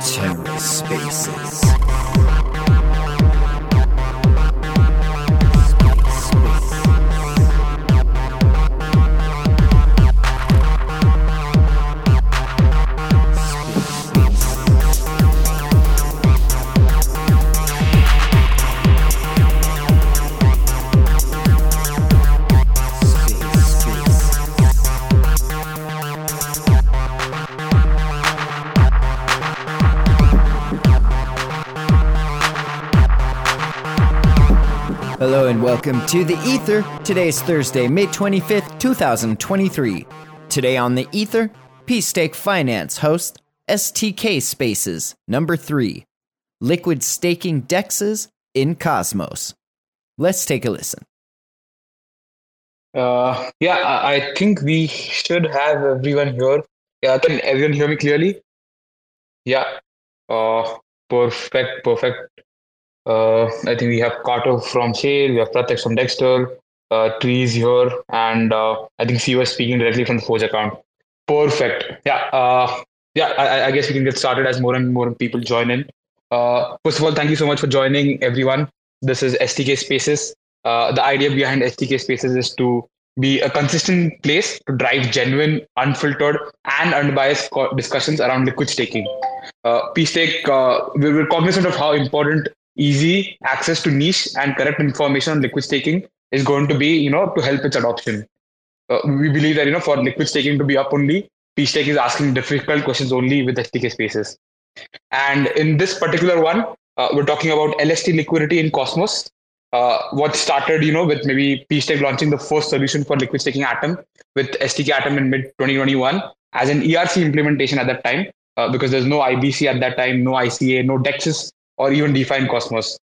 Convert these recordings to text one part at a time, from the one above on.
TerraSpaces. Hello welcome to the Ether. Today is Thursday, May 25th, 2023. Today on the Ether, pSTAKE Finance host STK Spaces number 3. Liquid staking dexes in Cosmos. Let's take a listen. Uh, yeah, I think we should have everyone here. Yeah, can everyone hear me clearly? Yeah. Uh, perfect, perfect. Uh, I think we have Carter from Shade, we have Pratyaksh from Dexter, uh, Trees here, and uh, I think Siva is speaking directly from the Forge account. Perfect. Yeah. Yeah. I, I guess we can get started as more and more people join in. First of all, thank you so much for joining, everyone. This is STK Spaces. The idea behind STK Spaces is to be a consistent place to drive genuine, unfiltered, and unbiased co- discussions around liquid staking. Uh, P-Stake, uh, we- we're cognizant of how important easy access to niche and correct information on liquid staking is going to be, you know, to help its adoption. Uh, we believe that, you know, for liquid staking to be up only, P-Stake is asking difficult questions only with STK Spaces. And in this particular one, uh, we're talking about LST liquidity in Cosmos. Uh, what started, you know, with maybe P-Stake launching the first solution for liquid staking Atom with STK Atom in mid 2021 as an ERC implementation at that time, uh, because there's no IBC at that time, no ICA, no DEXs, or even DeFi in Cosmos.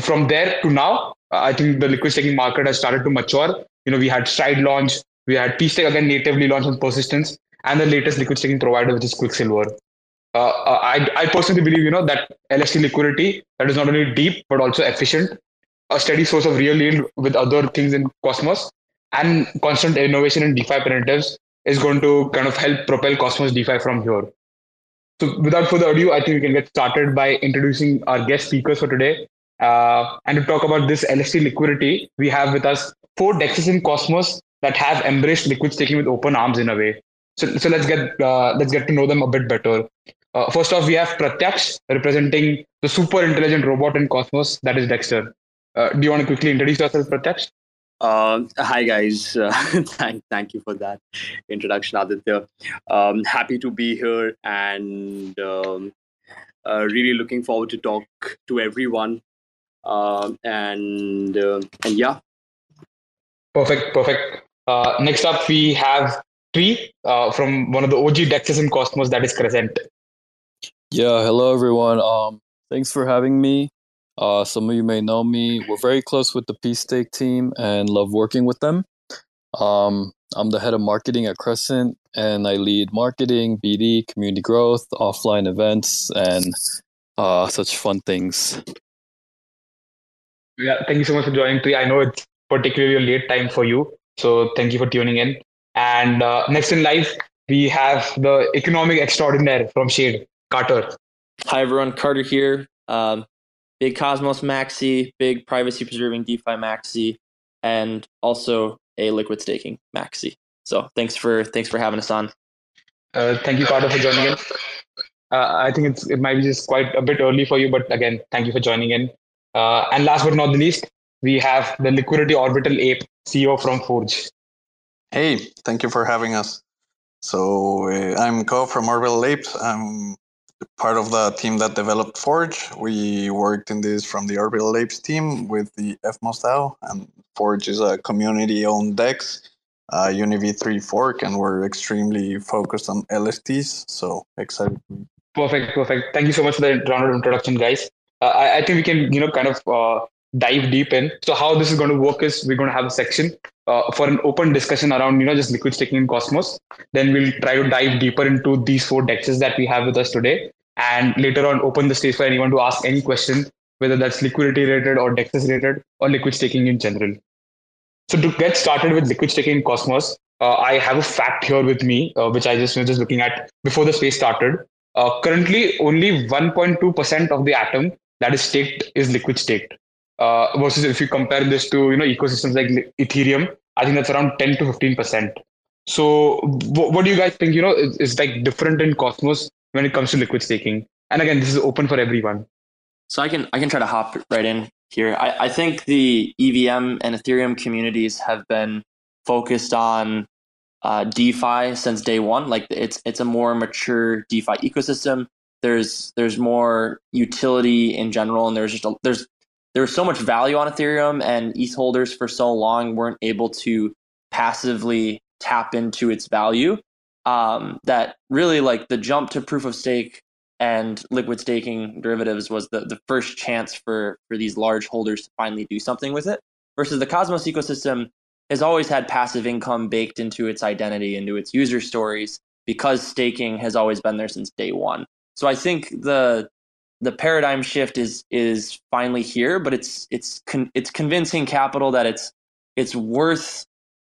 From there to now, I think the liquid staking market has started to mature. You know, we had Stride launch, we had P-Stake again natively launched on Persistence, and the latest liquid staking provider, which is Quicksilver uh, uh, I, I personally believe you know that LST liquidity that is not only deep but also efficient, a steady source of real yield with other things in Cosmos, and constant innovation in DeFi primitives is going to kind of help propel Cosmos DeFi from here. So without further ado, I think we can get started by introducing our guest speakers for today. Uh, and to talk about this LST liquidity, we have with us four dexes in Cosmos that have embraced liquid staking with open arms in a way. So, so let's get uh, let's get to know them a bit better. Uh, first off, we have Pratyaksh representing the super intelligent robot in Cosmos, that is Dexter. Uh, do you want to quickly introduce yourself, Pratyaksh? Uh, hi guys, uh, thank thank you for that introduction, Aditya. Um, happy to be here and um, uh, really looking forward to talk to everyone. Um and uh, and yeah, Perfect, perfect. Uh, next up, we have Tree uh, from one of the OG Dexes in Cosmos, that is Crescent. Yeah, hello everyone. Um, thanks for having me. Uh, some of you may know me. We're very close with the pSTAKE team and love working with them. Um, I'm the head of marketing at Crescent, and I lead marketing, BD, community growth, offline events, and uh, such fun things. Yeah, thank you so much for joining, Tree. I know it's particularly a late time for you, so thank you for tuning in. And uh, next in live, we have the economic extraordinaire from Shade, Carter. Hi everyone, Carter here. Um, big Cosmos maxi, big privacy preserving DeFi maxi, and also a liquid staking maxi. So thanks for thanks for having us on. Uh, thank you, Carter, for joining in. Uh, I think it's it might be just quite a bit early for you, but again, thank you for joining in. Uh, and last but not the least, we have the Liquidity Orbital Ape CEO from Forge. Hey, thank you for having us. So uh, I'm Ko from Orbital Apes. I'm part of the team that developed Forge. We worked in this from the Orbital Apes team with the Evmos and Forge is a community-owned DEX, uh, UniV3 fork, and we're extremely focused on LSTs. So excited. Perfect, perfect. Thank you so much for the round of introduction, guys. Uh, I, I think we can, you know, kind of uh, dive deep in. So how this is going to work is we're going to have a section uh, for an open discussion around, you know, just liquid staking in Cosmos. Then we'll try to dive deeper into these four dexes that we have with us today, and later on open the stage for anyone to ask any question, whether that's liquidity related or dexes related or liquid staking in general. So to get started with liquid staking in Cosmos, uh, I have a fact here with me, uh, which I just was just looking at before the space started. Uh, currently, only 1.2% of the atom that is staked is liquid staked. Uh, versus if you compare this to you know ecosystems like Ethereum, I think that's around 10 to 15%. So w- what do you guys think? You know, is, is like different in Cosmos when it comes to liquid staking? And again, this is open for everyone. So I can I can try to hop right in here. I, I think the EVM and Ethereum communities have been focused on uh, DeFi since day one. Like it's it's a more mature DeFi ecosystem. There's there's more utility in general, and there's just a, there's there was so much value on Ethereum, and ETH holders for so long weren't able to passively tap into its value. Um, that really like the jump to proof of stake and liquid staking derivatives was the, the first chance for for these large holders to finally do something with it versus the cosmos ecosystem has always had passive income baked into its identity into its user stories because staking has always been there since day one so i think the the paradigm shift is is finally here but it's it's con- it's convincing capital that it's it's worth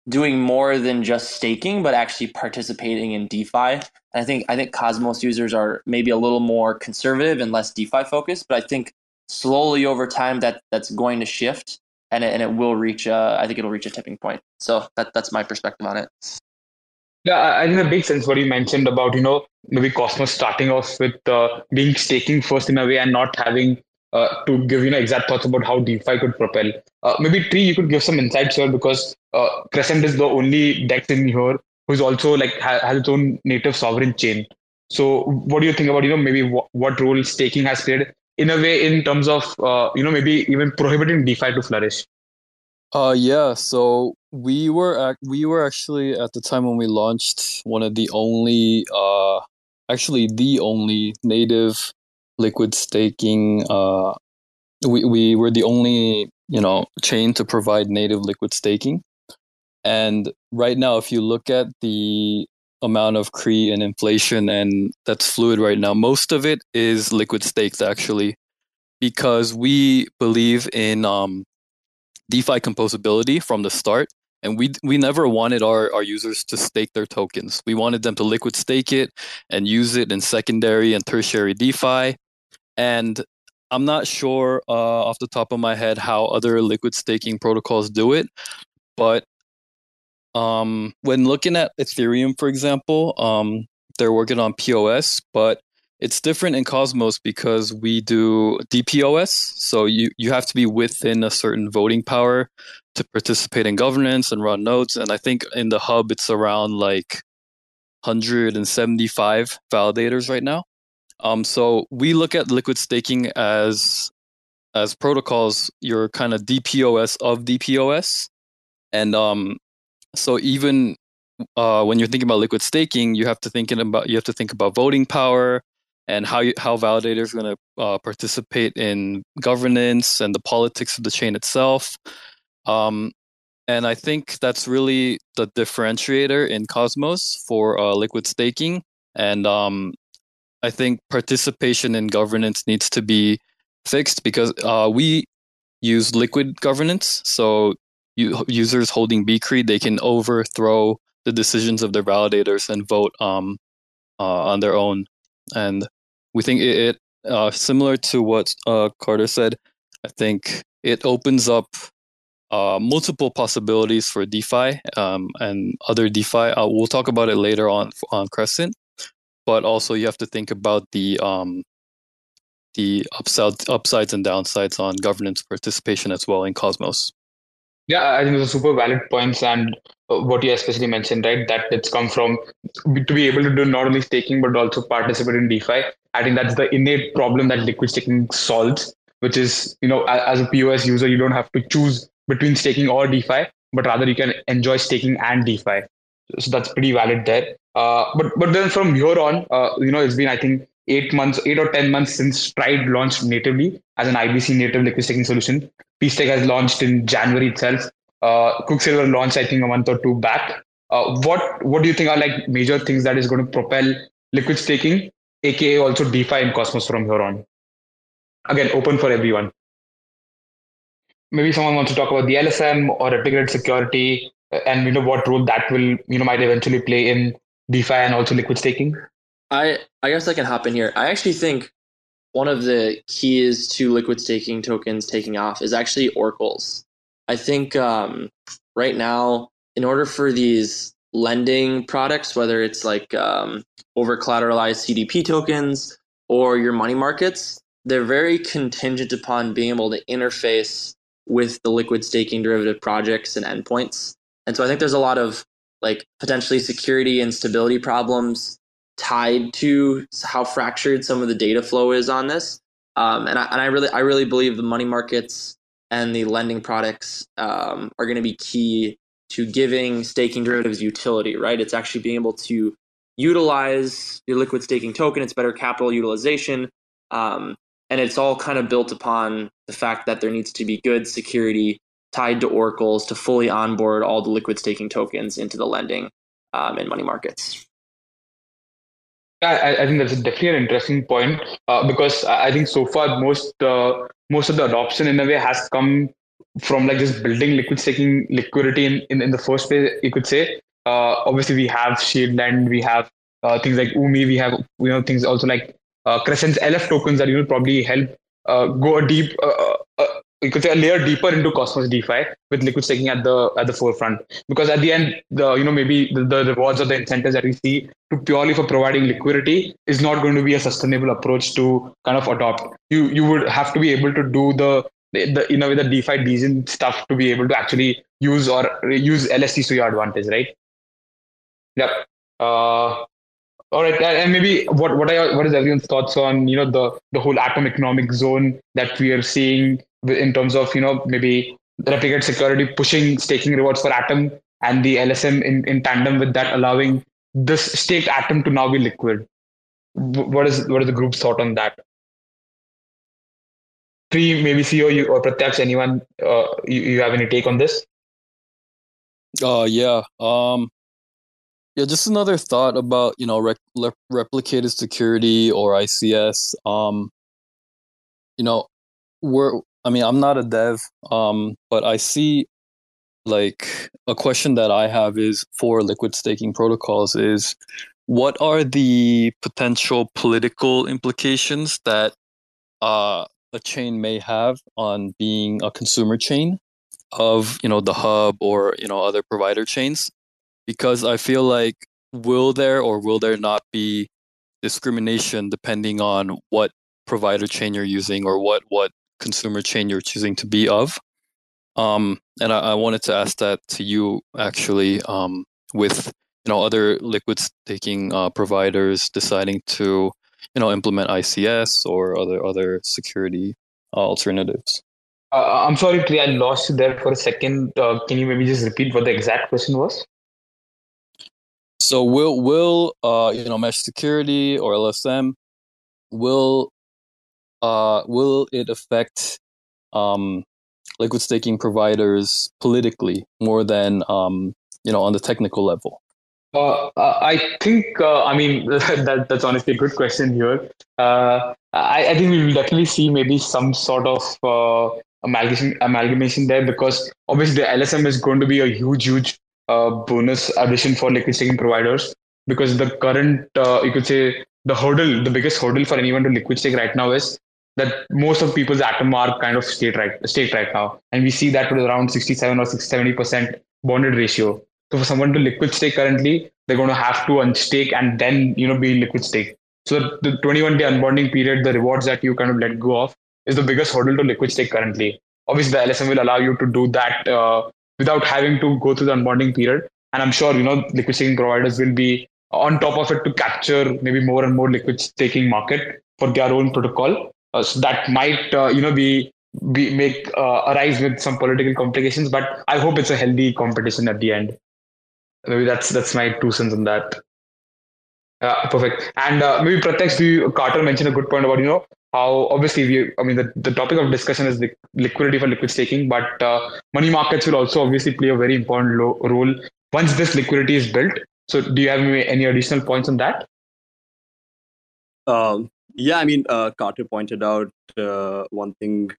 doing more than just staking, but actually participating in DeFi. And I think I think Cosmos users are maybe a little more conservative and less DeFi focused, but I think slowly over time that that's going to shift and it, and it will reach I think it'll reach a tipping point. So that that's my perspective on it. Yeah, I think that makes sense what you mentioned about, you know, maybe Cosmos starting off with uh, being staking first in a way and not having uh, to give you know exact thoughts about how DeFi could propel. Uh, maybe Tree, you could give some insights here because uh, Crescent is the only DEX in here who's also like ha- has its own native sovereign chain. So, what do you think about you know maybe w- what role staking has played in a way in terms of uh, you know maybe even prohibiting DeFi to flourish? Uh, yeah. So we were we were actually at the time when we launched one of the only uh actually the only native liquid staking. Uh, we we were the only you know chain to provide native liquid staking, and right now, if you look at the amount of CRE and inflation and that's fluid right now, most of it is liquid staked actually, because we believe in um, DeFi composability from the start. And we we never wanted our, our users to stake their tokens. We wanted them to liquid stake it and use it in secondary and tertiary DeFi and I'm not sure uh, off the top of my head how other liquid staking protocols do it, but um, when looking at Ethereum, for example, um, they're working on POS, but it's different in Cosmos because we do DPoS. So you, you have to be within a certain voting power to participate in governance and run nodes. And I think in the hub, it's around like 175 validators right now. Um, so we look at liquid staking as as protocols. You're kind of DPoS of DPoS, and um, so even uh, when you're thinking about liquid staking, you have to thinking about you have to think about voting power and how you, how validators are going to uh, participate in governance and the politics of the chain itself. Um, and I think that's really the differentiator in Cosmos for uh, liquid staking. And um, I think participation in governance needs to be fixed because uh, we use liquid governance. So users holding bCRE, they can overthrow the decisions of their validators and vote um, uh, on their own. And we think it, it uh, similar to what uh, Carter said. I think it opens up uh, multiple possibilities for DeFi um, and other DeFi. Uh, we'll talk about it later on on Crescent but also you have to think about the um, the upside, upsides and downsides on governance participation as well in Cosmos. Yeah, I think those are super valid points, and what you especially mentioned, right? That it's come from to be able to do not only staking but also participate in DeFi. I think that's the innate problem that liquid staking solves, which is you know as a POS user, you don't have to choose between staking or DeFi, but rather you can enjoy staking and DeFi. So that's pretty valid there. Uh, but but then from here on, uh, you know, it's been I think eight months, eight or ten months since Stride launched natively as an IBC native liquid staking solution. pSTAKE has launched in January itself. Uh, Quicksilver launched I think a month or two back. Uh, what what do you think are like major things that is going to propel liquid staking, aka also DeFi and Cosmos from here on? Again, open for everyone. maybe someone wants to talk about the LSM or replicated security, uh, and you know what role that will you know might eventually play in DeFi and also liquid staking. I I guess I can hop in here. I actually think one of the keys to liquid staking tokens taking off is actually oracles. I think um, right now, in order for these lending products, whether it's like um, over collateralized CDP tokens or your money markets, they're very contingent upon being able to interface with the liquid staking derivative projects and endpoints. And so I think there's a lot of like potentially security and stability problems tied to how fractured some of the data flow is on this. Um, and, I, and I really, I really believe the money markets and the lending products um, are going to be key to giving staking derivatives utility. Right? It's actually being able to utilize your liquid staking token. It's better capital utilization, um, and it's all kind of built upon the fact that there needs to be good security tied to oracles to fully onboard all the liquid staking tokens into the lending um, and money markets. I, I think that's definitely an interesting point uh, because I think so far most uh, most of the adoption in a way has come from like just building liquid staking liquidity in, in, in the first place. You could say. Uh, obviously, we have Shade Lend, we have uh, things like Umee, we have you know things also like uh, Crescent's LF tokens that you know probably help uh, go a deep you could say a layer deeper into Cosmos DeFi with liquid staking at the at the forefront. Because at the end, the you know maybe the, the rewards or the incentives that we see to purely for providing liquidity is not going to be a sustainable approach to kind of adopt. You you would have to be able to do the the, you know the DeFi decent stuff to be able to actually use or use LST to your advantage, right? Yep. Uh, all right, and maybe what what are what is everyone's thoughts on you know the the whole atom economic zone that we are seeing in terms of you know maybe replicate security pushing staking rewards for atom and the lsm in, in tandem with that allowing this staked atom to now be liquid what is what is the group's thought on that Tree, maybe CEO you, or Pratyaksh, anyone uh, you, you have any take on this? Uh, yeah. Um, yeah, just another thought about you know rec- replicated security or ICS. Um, you know, we're I mean, I'm not a dev, um, but I see like a question that I have is for liquid staking protocols is what are the potential political implications that uh, a chain may have on being a consumer chain of you know the hub or you know other provider chains? Because i feel like will there or will there not be discrimination depending on what provider chain you're using or what what consumer chain you're choosing to be of. Um, and I, I, wanted to ask that to you actually, um, with you know other liquid staking uh, providers deciding to you know implement ICS or other other security uh, alternatives. Uh, I'm sorry, Pri, I lost you there for a second. Uh, can you maybe just repeat what the exact question was? So will will uh, you know mesh security or LSM will uh, will it affect um, liquid staking providers politically more than um, you know on the technical level? Uh, uh, I think, uh, I mean, that, that's honestly a good question here. Uh, I, I, think we will definitely see maybe some sort of uh, amalgamation, amalgamation there because obviously the LSM is going to be a huge, huge uh, bonus addition for liquid staking providers because the current, you could say, the hurdle, the biggest hurdle for anyone to liquid stake right now is that most of people's atom are kind of state right state right now. And we see that with around 67 or 70 percent bonded ratio. So for someone to liquid stake currently, they're going to have to unstake and then you know be liquid stake. So the 21 day unbonding period, the rewards that you kind of let go of, is the biggest hurdle to liquid stake currently. Obviously, the LSM will allow you to do that uh, without having to go through the unbonding period. And I'm sure you know liquid staking providers will be on top of it to capture maybe more and more liquid staking market for their own protocol. Uh, so that might uh, you know be be make uh, arise with some political complications, but I hope it's a healthy competition at the end. Maybe that's that's my two cents on that. Uh, perfect. And uh, maybe Pratyaksh, you, Carter mentioned a good point about you know how obviously we I mean the, the topic of discussion is the liquidity for liquid staking, but uh, money markets will also obviously play a very important lo- role once this liquidity is built. So do you have any additional points on that? Um, yeah, I mean, uh, Carter pointed out uh, one thing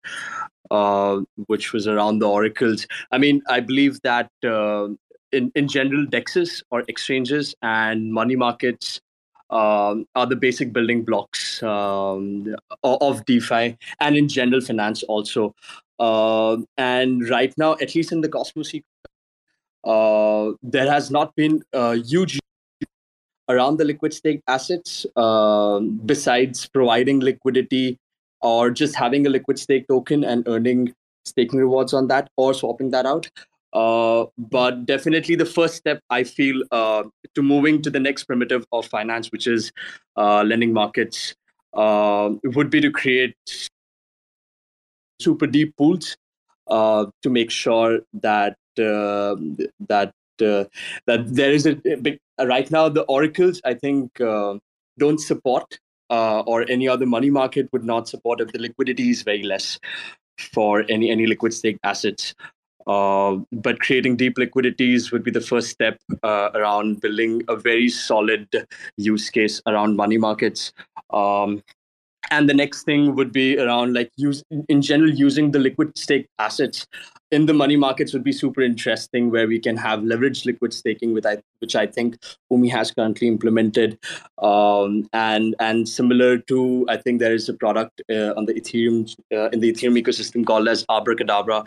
uh, which was around the oracles. I mean, I believe that uh, in in general, dexes or exchanges and money markets um, are the basic building blocks um, of DeFi and in general finance also. Uh, and right now, at least in the Cosmos uh, there has not been a huge around the liquid stake assets um, besides providing liquidity or just having a liquid stake token and earning staking rewards on that or swapping that out. Uh, but definitely the first step I feel uh, to moving to the next primitive of finance, which is uh, lending markets, uh, would be to create super deep pools uh, to make sure that that uh, that there is a big right now the oracles I think don't support or any other money market would not support if the liquidity is very less for any any liquid stake assets. Uh, but creating deep liquidities would be the first step uh, around building a very solid use case around money markets. Um, and the next thing would be around like use in general using the liquid stake assets in the money markets would be super interesting where we can have leveraged liquid staking with which i think Umee has currently implemented. Um, and and similar to i think there is a product uh, on the ethereum uh, in the ethereum ecosystem called as abracadabra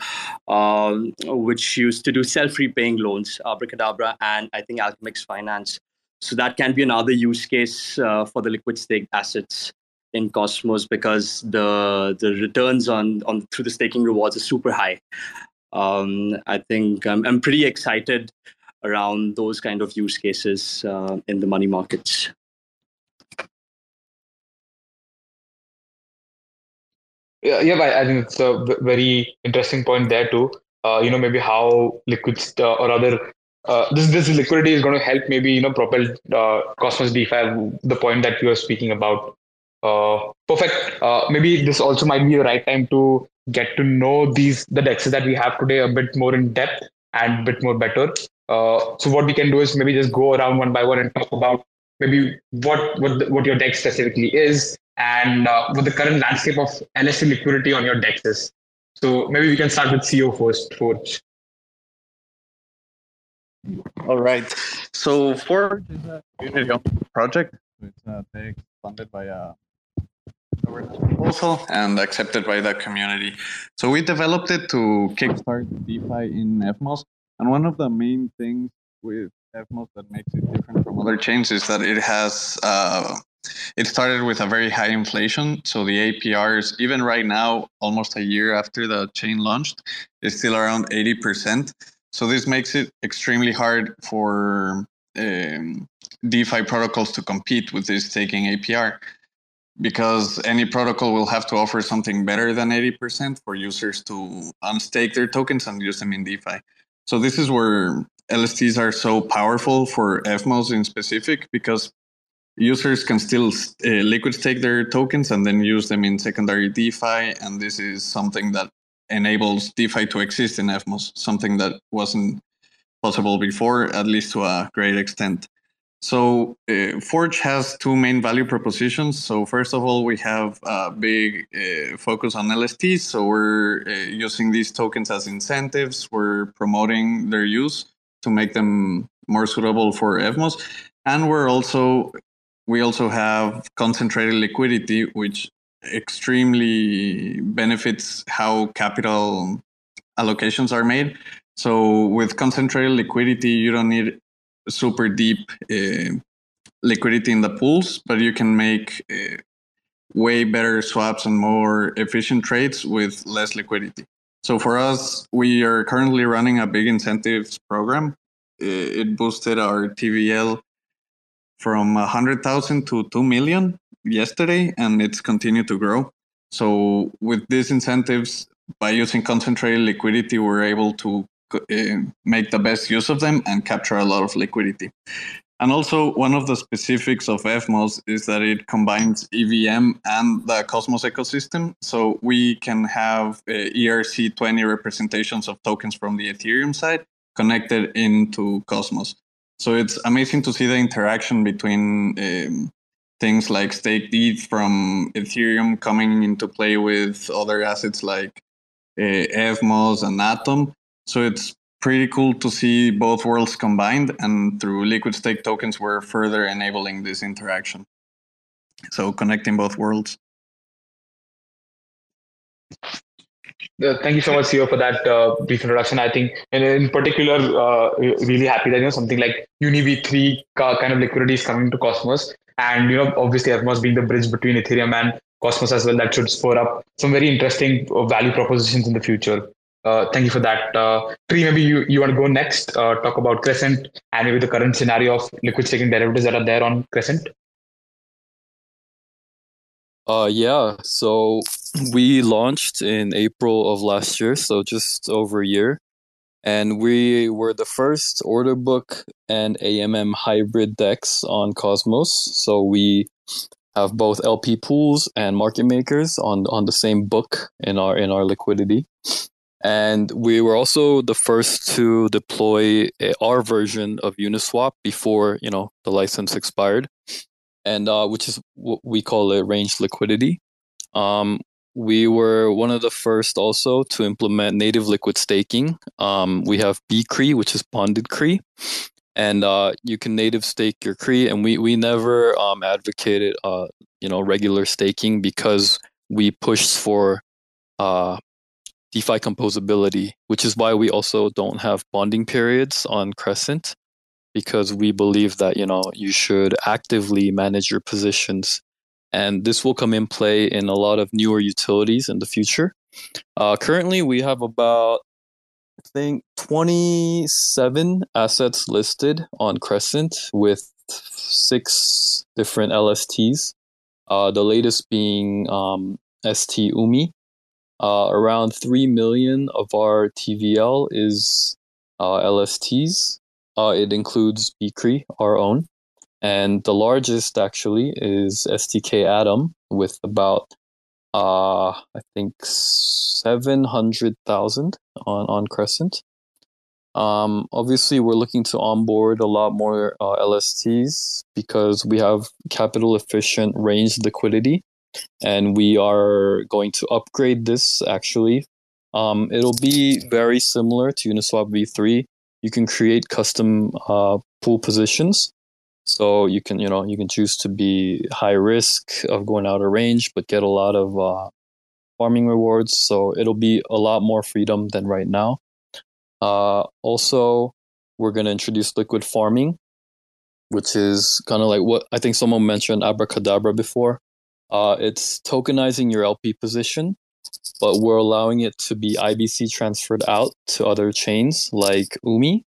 um, which used to do self-repaying loans abracadabra and i think alchemix finance. So that can be another use case uh, for the liquid stake assets in Cosmos because the the returns on on through the staking rewards are super high um, I think I'm, I'm pretty excited around those kind of use cases uh, in the money markets. Yeah, yeah, I think it's a very interesting point there too. Uh, you know, maybe how liquids uh, or other uh, this this liquidity is going to help maybe you know propel uh, Cosmos DeFi. The point that you were speaking about. Uh, perfect. Uh, maybe this also might be the right time to get to know these the dexes that we have today a bit more in depth and a bit more better. Uh, so what we can do is maybe just go around one by one and talk about maybe what what the, what your dex specifically is and uh, what the current landscape of LST liquidity on your dex is. So maybe we can start with CEO first, Forge. All right. So Forge is a community project. It's a dex funded by a proposal and accepted by the community. So we developed it to kickstart DeFi in Evmos. And one of the main things with Evmos that makes it different from other chains is that it has uh, it started with a very high inflation. So the APRs, even right now, almost a year after the chain launched, is still around 80%. So this makes it extremely hard for um, DeFi protocols to compete with this staking APR because any protocol will have to offer something better than 80% for users to unstake their tokens and use them in DeFi. So this is where LSTs are so powerful for Evmos in specific because users can still uh, liquid stake their tokens and then use them in secondary DeFi. And this is something that enables DeFi to exist in Evmos, something that wasn't possible before, at least to a great extent. So uh, Forge has two main value propositions. So first of all, we have a big uh, focus on LSTs. So we're uh, using these tokens as incentives. We're promoting their use to make them more suitable for Evmos. And we're also we also have concentrated liquidity, which extremely benefits how capital allocations are made. So with concentrated liquidity, you don't need super deep uh, liquidity in the pools, but you can make uh, way better swaps and more efficient trades with less liquidity. So for us, we are currently running a big incentives program. It boosted our TVL from 100,000 to 2 million yesterday, and it's continued to grow. So with these incentives, by using concentrated liquidity, we're able to make the best use of them and capture a lot of liquidity. And also, one of the specifics of Evmos is that it combines EVM and the Cosmos ecosystem. So we can have uh, ERC20 representations of tokens from the Ethereum side connected into Cosmos. So it's amazing to see the interaction between um, things like stake ETH from Ethereum coming into play with other assets like uh, Evmos and Atom. So it's pretty cool to see both worlds combined. And through liquid stake tokens, we're further enabling this interaction. So connecting both worlds. Thank you so much, CEO, for that uh, brief introduction. I think, and in particular, uh, really happy that you know something like UniV3 kind of liquidity is coming to Cosmos, and you know, obviously, Evmos being the bridge between Ethereum and Cosmos as well, that should spur up some very interesting uh, value propositions in the future. Uh, thank you for that. Uh, Tree, maybe you, you want to go next, uh, talk about Crescent and maybe the current scenario of liquid staking derivatives that are there on Crescent. Uh, yeah. So we launched in April of last year, so just over a year. And we were the first order book and AMM hybrid DEX on Cosmos. So we have both LP pools and market makers on, on the same book in our in our liquidity. And we were also the first to deploy a, our version of Uniswap before, you know, the license expired and uh, which is what we call a range liquidity. Um, we were one of the first also to implement native liquid staking. Um, we have BCRE, which is bonded CRE, and uh, you can native stake your CRE. And we we never um, advocated uh, you know regular staking because we pushed for uh, DeFi composability, which is why we also don't have bonding periods on Crescent because we believe that you know you should actively manage your positions. And this will come in play in a lot of newer utilities in the future. Uh, currently we have about i think 27 assets listed on crescent with six different lsts uh, the latest being um, st Umee uh, around 3 million of our tvl is uh, lsts uh, it includes BCRE, our own, and the largest actually is STK Atom with about uh, I think seven hundred thousand on on Crescent. Um, obviously, we're looking to onboard a lot more uh, LSTs because we have capital efficient range liquidity, and we are going to upgrade this actually. Um, it'll be very similar to Uniswap v3 you can create custom uh, pool positions. So you can, you know, you can choose to be high risk of going out of range, but get a lot of uh, farming rewards. So it'll be a lot more freedom than right now. Uh, also, we're going to introduce liquid farming, which is kind of like what I think someone mentioned abracadabra before. Uh, it's tokenizing your LP position but we're allowing it to be IBC transferred out to other chains like Umee.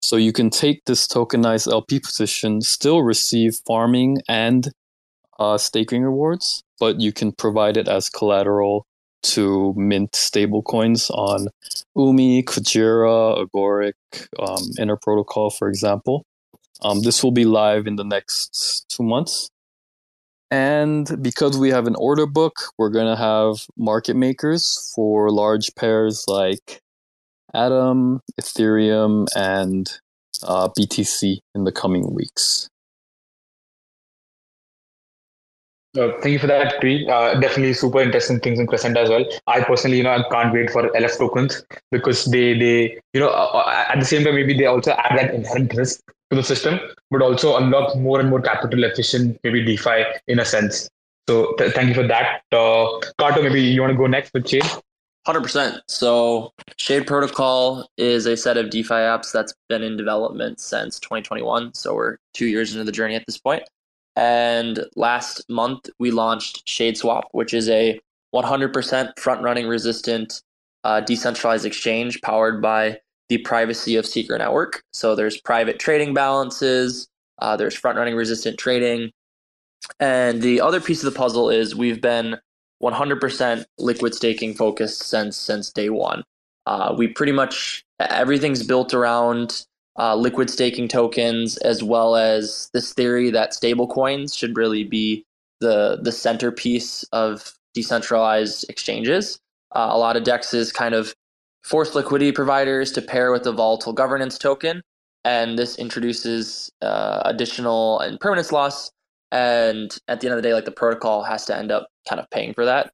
So you can take this tokenized LP position, still receive farming and uh, staking rewards, but you can provide it as collateral to mint stablecoins on Umee, Kujira, Agoric, um, Inter Protocol, for example. Um, this will be live in the next two months. And because we have an order book, we're going to have market makers for large pairs like Atom, Ethereum, and uh, BTC in the coming weeks. Uh, thank you for that, Tree. Uh, definitely super interesting things in Crescent as well. I personally, you know, I can't wait for LF tokens because they, they, you know, uh, uh, at the same time, maybe they also add that inherent risk to the system, but also unlock more and more capital efficient, maybe DeFi in a sense. So th- thank you for that. Uh, Carter, maybe you want to go next with Shade? 100%. So Shade Protocol is a set of DeFi apps that's been in development since 2021. So we're two years into the journey at this point. And last month, we launched Shade Swap, which is a 100% front running resistant uh, decentralized exchange powered by the privacy of Secret Network. So there's private trading balances, uh, there's front running resistant trading. And the other piece of the puzzle is we've been 100% liquid staking focused since since day one. Uh, we pretty much everything's built around uh, liquid staking tokens, as well as this theory that stablecoins should really be the the centerpiece of decentralized exchanges. Uh, a lot of dexes kind of force liquidity providers to pair with the volatile governance token, and this introduces uh, additional impermanent loss. And at the end of the day, like the protocol has to end up kind of paying for that.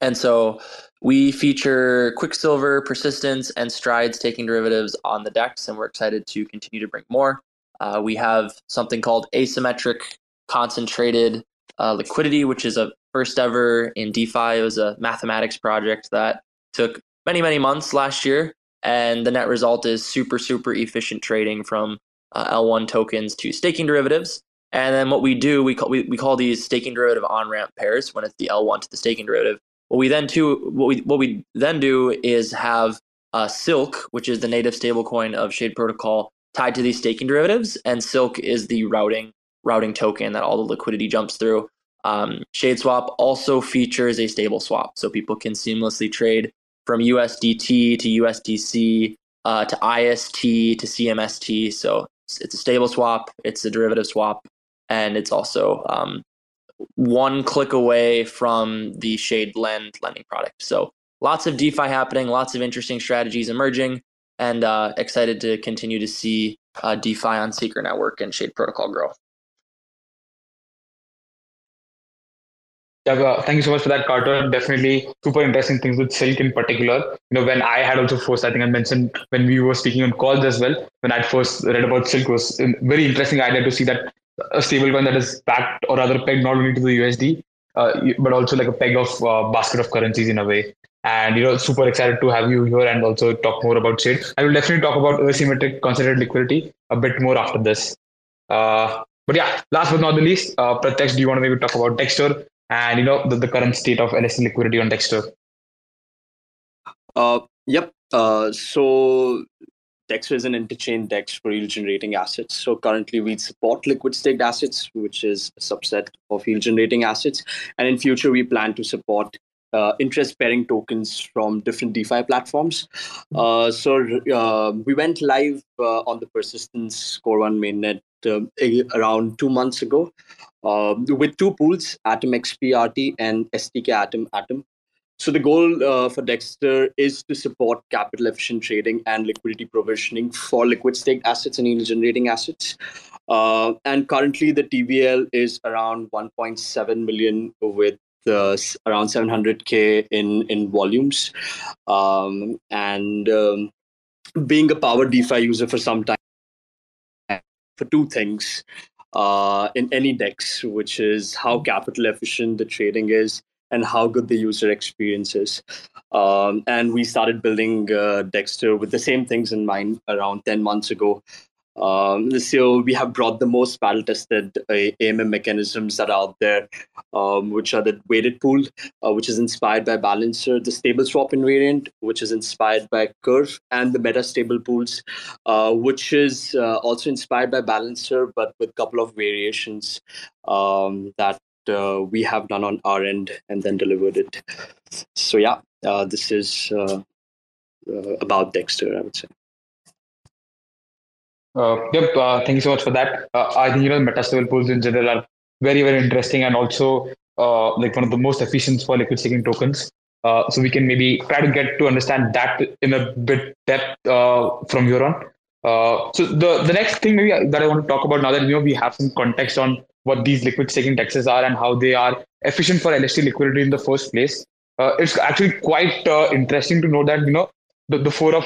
And so we feature Quicksilver, Persistence, and Stride staking derivatives on the DEX, and we're excited to continue to bring more. Uh, we have something called asymmetric concentrated uh, liquidity, which is a first ever in DeFi. It was a mathematics project that took many, many months last year. And the net result is super, super efficient trading from uh, L1 tokens to staking derivatives. And then what we do, we call, we, we call these staking derivative on ramp pairs when it's the L1 to the staking derivative. What we then do, what we, what we then do is have uh, Silk, which is the native stablecoin of Shade Protocol, tied to these staking derivatives, and Silk is the routing routing token that all the liquidity jumps through. Um, ShadeSwap also features a stable swap, so people can seamlessly trade from USDT to USDC uh, to IST to CMST. So it's, it's, a stable swap, it's a derivative swap, and it's also um, one click away from the Shade Lend lending product. So lots of DeFi happening, lots of interesting strategies emerging, and uh, excited to continue to see uh, DeFi on Secret Network and Shade Protocol grow. Yeah, uh, thank you so much for that, Carter. Definitely super interesting things with Silk in particular. You know, when I had also first, I think I mentioned when we were speaking on calls as well, when I first read about Silk was a very interesting idea to see that a stablecoin that is backed or rather pegged not only to the USD, uh, but also like a peg of uh, basket of currencies in a way. And you know, super excited to have you here and also talk more about Shade. I will definitely talk about asymmetric concentrated liquidity a bit more after this. Uh, but yeah, last but not the least, uh, do you want to maybe talk about Dexter and you know the, the current state of LST liquidity on Dexter? Uh, yep. Uh, so Dexter is an interchain DEX for yield generating assets. So currently we support liquid staked assets, which is a subset of yield generating assets. And in future, we plan to support uh, interest bearing tokens from different DeFi platforms. Uh, so uh, we went live uh, on the Persistence Core 1 mainnet uh, around two months ago uh, with two pools, Atom XPRT and STK Atom Atom. So the goal uh, for Dexter is to support capital efficient trading and liquidity provisioning for liquid staked assets and yield generating assets. Uh, and currently the TVL is around 1.7 million with uh, around 700k in in volumes. Um, and um, being a power DeFi user for some time for two things uh, in any DEX, which is how capital efficient the trading is and how good the user experience is. Um, and we started building uh, Dexter with the same things in mind around 10 months ago. Um, so we have brought the most battle tested uh, AMM mechanisms that are out there, um, which are the weighted pool, uh, which is inspired by Balancer, the stable swap invariant, which is inspired by Curve, and the meta stable pools, uh, which is uh, also inspired by Balancer, but with a couple of variations um, that uh, we have done on our end and then delivered it. So yeah, uh, this is about Dexter, I would say. Uh, yep, uh, thank you so much for that. Uh, I think you know metastable pools in general are very very interesting and also uh, like one of the most efficient for liquid staking tokens. Uh, so we can maybe try to get to understand that in a bit depth uh, from here on. so the the next thing maybe that I want to talk about now that you know we have some context on what these liquid staking dexes are and how they are efficient for LST liquidity in the first place. it's actually quite interesting to know that you know the, the four of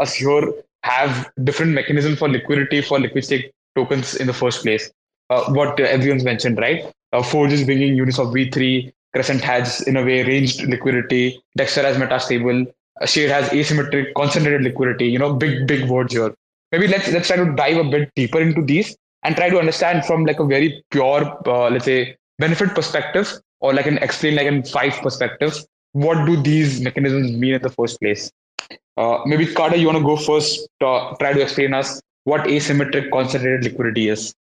us here have different mechanisms for liquidity for liquid stake tokens in the first place. Uh, what everyone's mentioned, right? Uh, Forge is bringing Uniswap V3. Crescent has, in a way, ranged liquidity. Dexter has metastable. Uh, Shade has asymmetric, concentrated liquidity. You know, big, big words here. Maybe let's let's try to dive a bit deeper into these and try to understand from like a very pure, uh, let's say, benefit perspective or like an explain like in five perspectives. What do these mechanisms mean in the first place? Uh, maybe Carter, you want to go first, uh, try to explain us what asymmetric concentrated liquidity is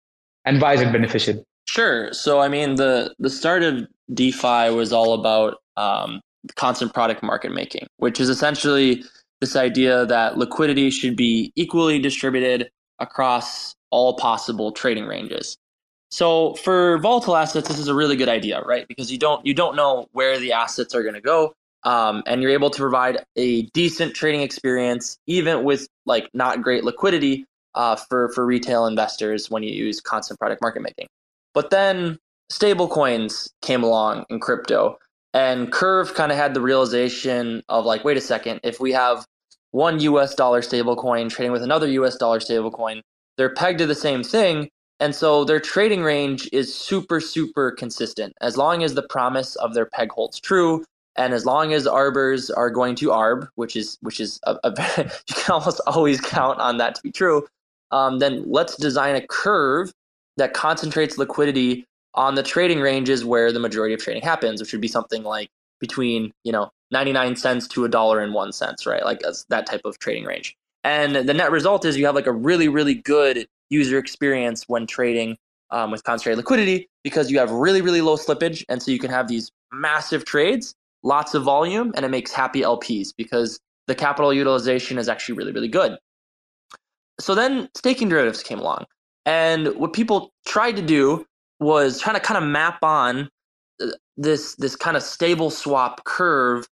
and why is it beneficial? Sure. So, I mean, the, the start of DeFi was all about um, constant product market making, which is essentially this idea that liquidity should be equally distributed across all possible trading ranges. So for volatile assets, this is a really good idea, right? Because you don't you don't know where the assets are going to go um, and you're able to provide a decent trading experience even with like not great liquidity uh, for for retail investors when you use constant product market making. But then stable coins came along in crypto, And Curve kind of had the realization of like, wait a second, if we have one US dollar stablecoin trading with another US dollar stablecoin, they're pegged to the same thing. And so their trading range is super, super consistent. As long as the promise of their peg holds true, and as long as arbors are going to arb, which is which is a, a you can almost always count on that to be true, um, then let's design a curve that concentrates liquidity on the trading ranges where the majority of trading happens, which would be something like between you know 99 cents to a dollar and one cents, right? Like that type of trading range. And the net result is you have like a really, really good user experience when trading um, with concentrated liquidity because you have really, really low slippage. And so you can have these massive trades, lots of volume, and it makes happy LPs because the capital utilization is actually really, really good. So then staking derivatives came along. And what people tried to do was trying to kind of map on uh, this this kind of stable swap curve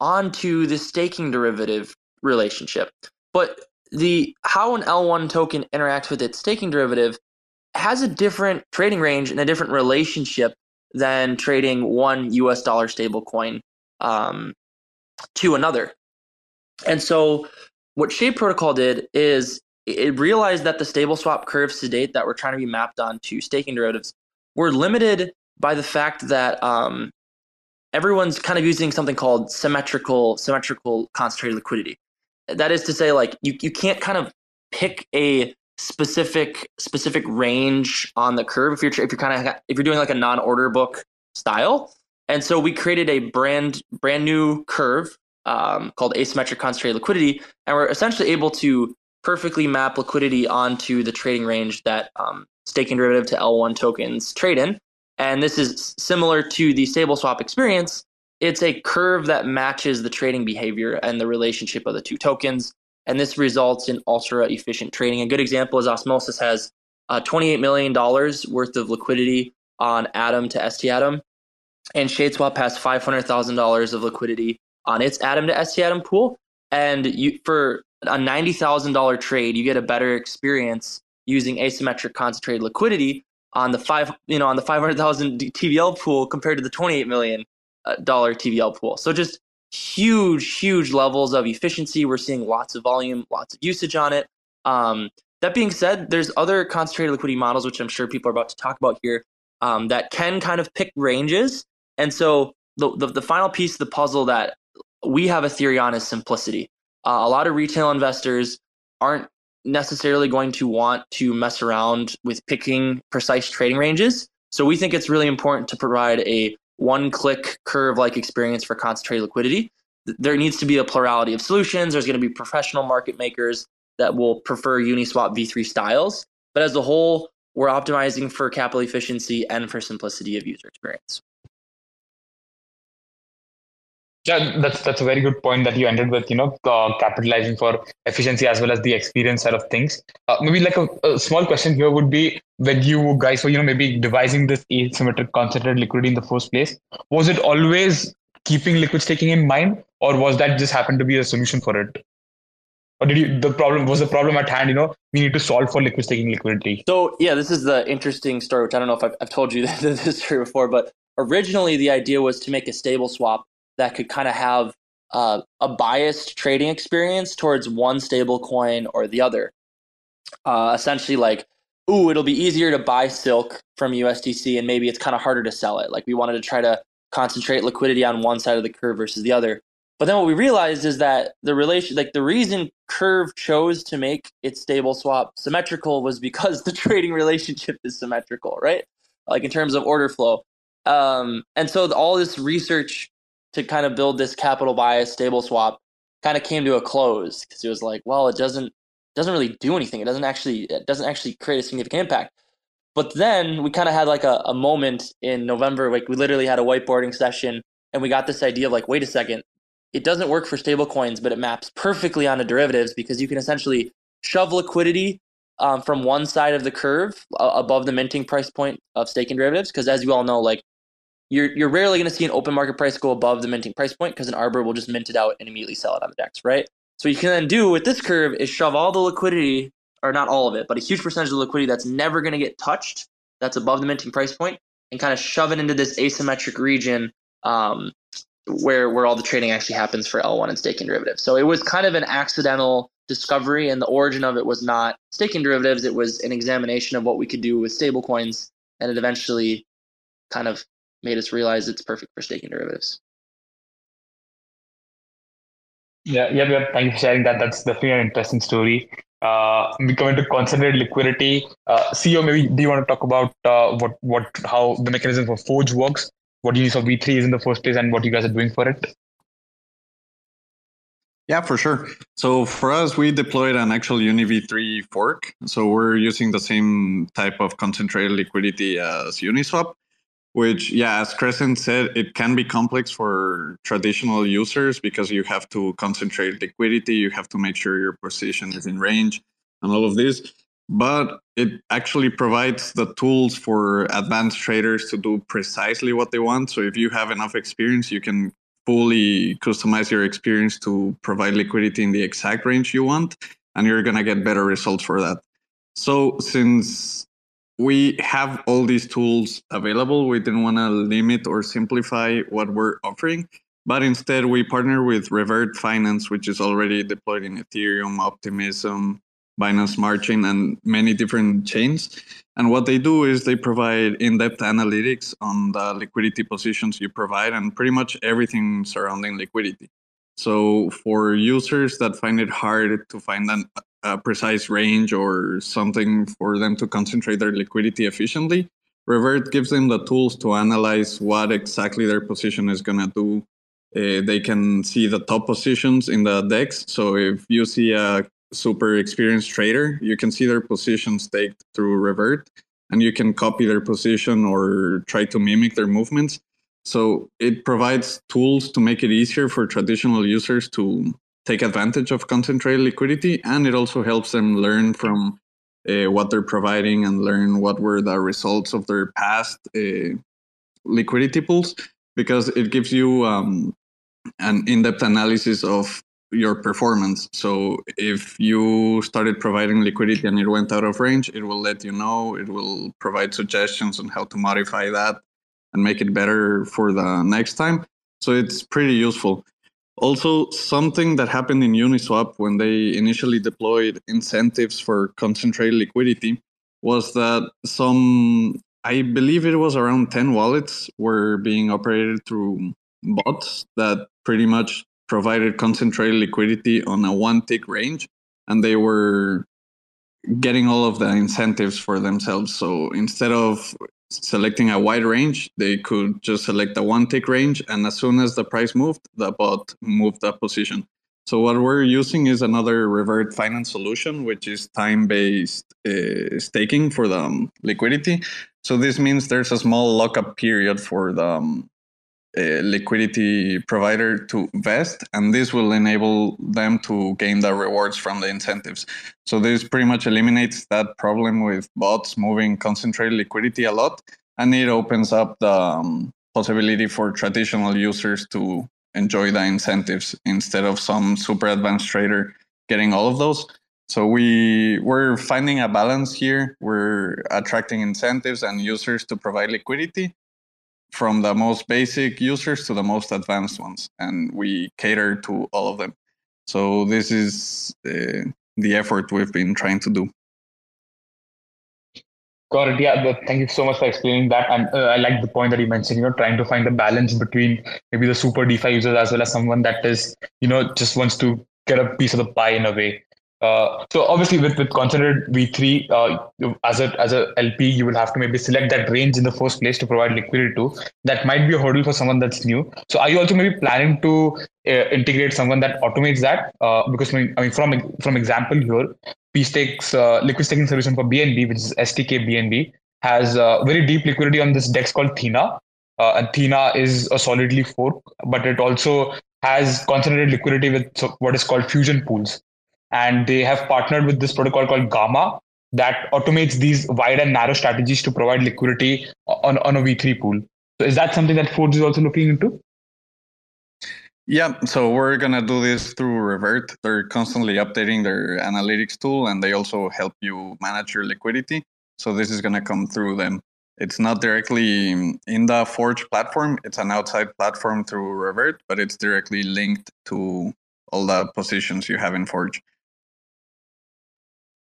onto the staking derivative relationship. But the how an L1 token interacts with its staking derivative has a different trading range and a different relationship than trading one US dollar stablecoin um, to another. And so, what Shade Protocol did is it realized that the stable swap curves to date that were trying to be mapped onto staking derivatives were limited by the fact that um, everyone's kind of using something called symmetrical symmetrical concentrated liquidity. That is to say, like you, you can't kind of pick a specific specific range on the curve if you're if you're kind of if you're doing like a non-order book style. And so we created a brand brand new curve um, called asymmetric concentrated liquidity, and we're essentially able to perfectly map liquidity onto the trading range that um, staking derivative to L1 tokens trade in. And this is similar to the stable swap experience. It's a curve that matches the trading behavior and the relationship of the two tokens. And this results in ultra efficient trading. A good example is Osmosis has uh, $28 million worth of liquidity on Atom to ST Atom. And Shadeswap has $500,000 of liquidity on its Atom to ST Atom pool. And you, for a $90,000 trade, you get a better experience using asymmetric concentrated liquidity on the five, you know, on the 500,000 TVL pool compared to the 28 million dollar TVL pool. So just huge, huge levels of efficiency. We're seeing lots of volume, lots of usage on it. Um, that being said, there's other concentrated liquidity models, which I'm sure people are about to talk about here, um, that can kind of pick ranges. And so the, the, the final piece of the puzzle that we have a theory on is simplicity. Uh, a lot of retail investors aren't necessarily going to want to mess around with picking precise trading ranges. So we think it's really important to provide a one click curve like experience for concentrated liquidity. There needs to be a plurality of solutions. There's going to be professional market makers that will prefer Uniswap v3 styles. But as a whole, we're optimizing for capital efficiency and for simplicity of user experience. Yeah, that's that's a very good point that you ended with. You know, uh, capitalizing for efficiency as well as the experience side of things. Uh, maybe like a, a, small question here would be when you guys were you know maybe devising this asymmetric concentrated liquidity in the first place. Was it always keeping liquid staking in mind, or was that just happened to be a solution for it? Or did you the problem was the problem at hand? You know, we need to solve for liquid staking liquidity. So yeah, this is the interesting story, which I don't know if I've, I've told you this story before, but originally the idea was to make a stable swap that could kind of have uh, a biased trading experience towards one stable coin or the other. Uh, essentially, like, ooh, it'll be easier to buy Silk from USDC, and maybe it's kind of harder to sell it. Like, we wanted to try to concentrate liquidity on one side of the curve versus the other. But then what we realized is that the relation, like the reason Curve chose to make its stable swap symmetrical was because the trading relationship is symmetrical, right? Like in terms of order flow. Um, and so all this research to kind of build this capital bias stable swap kind of came to a close because it was like, well, it doesn't doesn't really do anything. It doesn't actually it doesn't actually create a significant impact. But then we kind of had like a, a moment in November, like we literally had a whiteboarding session and we got this idea of like, wait a second, it doesn't work for stable coins, but it maps perfectly onto derivatives because you can essentially shove liquidity um, from one side of the curve uh, above the minting price point of staking derivatives. Because as you all know, like you're you're rarely going to see an open market price go above the minting price point because an arbor will just mint it out and immediately sell it on the dex, right? So you can then do with this curve is shove all the liquidity, or not all of it, but a huge percentage of the liquidity that's never going to get touched, that's above the minting price point, and kind of shove it into this asymmetric region um, where where all the trading actually happens for L1 and staking derivatives. So it was kind of an accidental discovery, and the origin of it was not staking derivatives. It was an examination of what we could do with stablecoins, and it eventually kind of made us realize it's perfect for staking derivatives. Yeah, yeah, yeah. Thank you for sharing that. That's definitely an interesting story. Uh, we come into concentrated liquidity. Uh, Theo, maybe do you want to talk about uh, what what how the mechanism for Forge works? What use of V3 is in the first place, and what you guys are doing for it? Yeah, for sure. So for us, we deployed an actual UniV3 fork. So we're using the same type of concentrated liquidity as Uniswap, which, yeah, as Crescent said, it can be complex for traditional users because you have to concentrate liquidity, you have to make sure your position is in range and all of this. But it actually provides the tools for advanced traders to do precisely what they want. So if you have enough experience, you can fully customize your experience to provide liquidity in the exact range you want, and you're going to get better results for that. So, since we have all these tools available, we didn't want to limit or simplify what we're offering, but instead we partner with Revert Finance, which is already deployed in Ethereum, Optimism, Binance Smart Chain, and many different chains. And what they do is they provide in depth analytics on the liquidity positions you provide and pretty much everything surrounding liquidity. So, for users that find it hard to find an, a precise range or something for them to concentrate their liquidity efficiently, Revert gives them the tools to analyze what exactly their position is going to do. Uh, they can see the top positions in the DEX. So, if you see a super experienced trader, you can see their position staked through revert and you can copy their position or try to mimic their movements. So it provides tools to make it easier for traditional users to take advantage of concentrated liquidity. And it also helps them learn from uh, what they're providing and learn what were the results of their past uh, liquidity pools because it gives you um, an in depth analysis of your performance. So if you started providing liquidity and it went out of range, it will let you know. It will provide suggestions on how to modify that and make it better for the next time. So it's pretty useful. Also, something that happened in Uniswap when they initially deployed incentives for concentrated liquidity was that some, I believe it was around 10 wallets were being operated through bots that pretty much provided concentrated liquidity on a one tick range and they were getting all of the incentives for themselves. So instead of selecting a wide range, they could just select a one tick range. And as soon as the price moved, the bot moved that position. So what we're using is another revert finance solution, which is time-based uh, staking for the um, liquidity. So this means there's a small lockup period for the um, liquidity provider to vest, and this will enable them to gain the rewards from the incentives. So this pretty much eliminates that problem with bots moving concentrated liquidity a lot, and it opens up the um, possibility for traditional users to enjoy the incentives instead of some super advanced trader getting all of those. So we we're finding a balance here. We're attracting incentives and users to provide liquidity, from the most basic users to the most advanced ones, and we cater to all of them. So this is uh, the effort we've been trying to do. Got it. Yeah, thank you so much for explaining that. And uh, I like the point that you mentioned. You know, trying to find the balance between maybe the super DeFi users as well as someone that is, you know, just wants to get a piece of the pie in a way. Uh, so obviously with, with concentrated V3, uh, as a as a LP, you will have to maybe select that range in the first place to provide liquidity to. That might be a hurdle for someone that's new. So are you also maybe planning to uh, integrate someone that automates that? Uh, because I mean, I mean from from example here, pSTAKE's uh, liquid staking solution for BNB, which is STK BNB, has very deep liquidity on this DEX called Thena. and Thena is a Solidly fork, but it also has concentrated liquidity with what is called fusion pools and they have partnered with this protocol called Gamma that automates these wide and narrow strategies to provide liquidity uh, on, on a V3 pool. So is that something that Forge is also looking into? Yeah, so we're gonna do this through Revert. They're constantly updating their analytics tool, and they also help you manage your liquidity. So this is gonna come through them. it's not directly in the Forge platform. It's an outside platform through Revert, but it's directly linked to all the positions you have in Forge.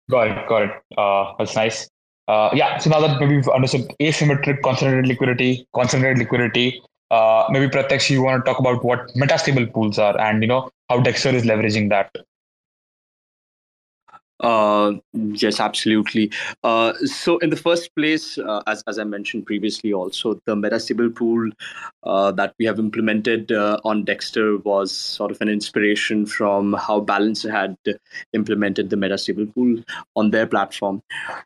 Got it. Got it. Uh, that's nice. Uh, yeah. So now that maybe we've understood asymmetric concentrated liquidity, concentrated liquidity, uh, maybe Pratyaksh, you want to talk about what metastable pools are and you know how Dexter is leveraging that. Uh, yes, absolutely. Uh, so, in the first place, uh, as, as I mentioned previously, also the metastable pool uh, that we have implemented uh, on Dexter was sort of an inspiration from how Balancer had implemented the metastable pool on their platform.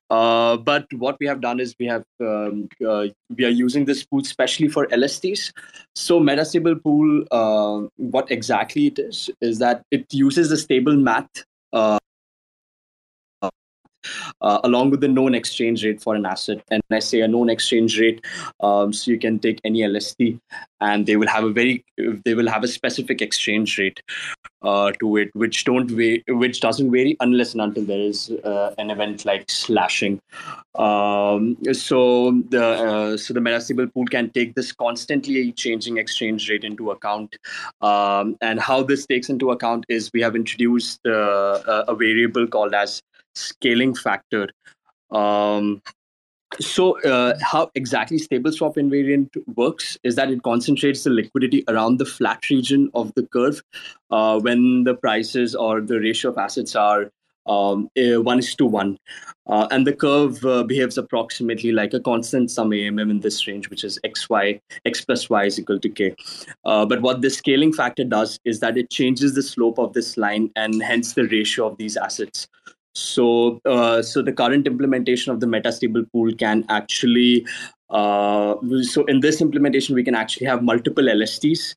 But what we have done is we have um, we are using this pool specially for LSTs. So, metastable pool, what exactly it is is that it uses the stable math uh, along with the known exchange rate for an asset. And I say a known exchange rate, um, so you can take any LST, and they will have a very they will have a specific exchange rate uh, to it, which don't vary, which doesn't vary unless and until there is uh, an event like slashing. Um, so the uh, so the metastable pool can take this constantly changing exchange rate into account, um, and how this takes into account is we have introduced uh, a variable called as scaling factor. Um, so, uh, how exactly stable swap invariant works is that it concentrates the liquidity around the flat region of the curve uh, when the prices or the ratio of assets are um, uh, one is to one. Uh, and the curve uh, behaves approximately like a constant sum AMM in this range, which is x, y, x plus y is equal to k. Uh, but what this scaling factor does is that it changes the slope of this line and hence the ratio of these assets. So, uh, so the current implementation of the metastable pool can actually, uh, so in this implementation, we can actually have multiple LSTs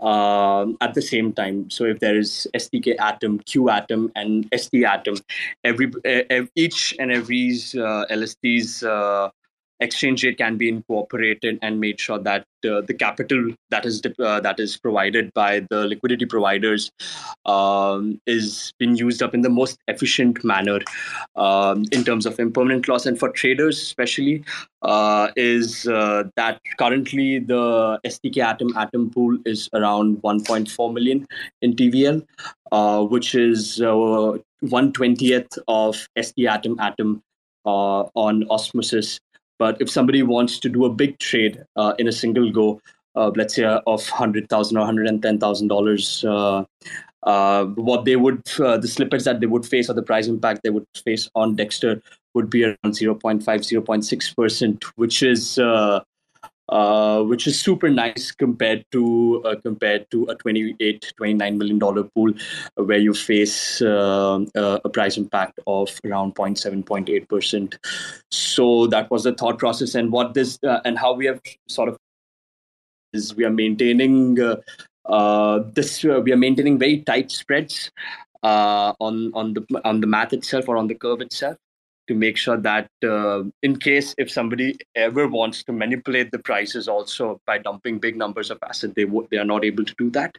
uh, at the same time. So if there is STK atom, Q atom, and ST atom, every each and every uh, LST's uh, exchange rate can be incorporated and made sure that uh, the capital that is uh, that is provided by the liquidity providers um, is being used up in the most efficient manner um, in terms of impermanent loss. And for traders especially uh, is uh, that currently the STK atom atom pool is around 1.4 million in TVL uh, which is 120th uh, of ST atom atom on osmosis but if somebody wants to do a big trade uh, in a single go, uh, let's say uh, of hundred thousand or hundred and ten thousand dollars, uh, uh, what they would the slippage that they would face or the price impact they would face on Dexter would be around 0.5 0.6 percent, which is uh, which is super nice compared to uh, compared to a 28 29 million dollar pool uh, where you face uh, uh, a price impact of around 0.7 0.8 percent. So that was the thought process and what this and how we have sort of is we are maintaining this we are maintaining very tight spreads on on the on the math itself or on the curve itself to make sure that uh, in case if somebody ever wants to manipulate the prices also by dumping big numbers of asset they w- they are not able to do that.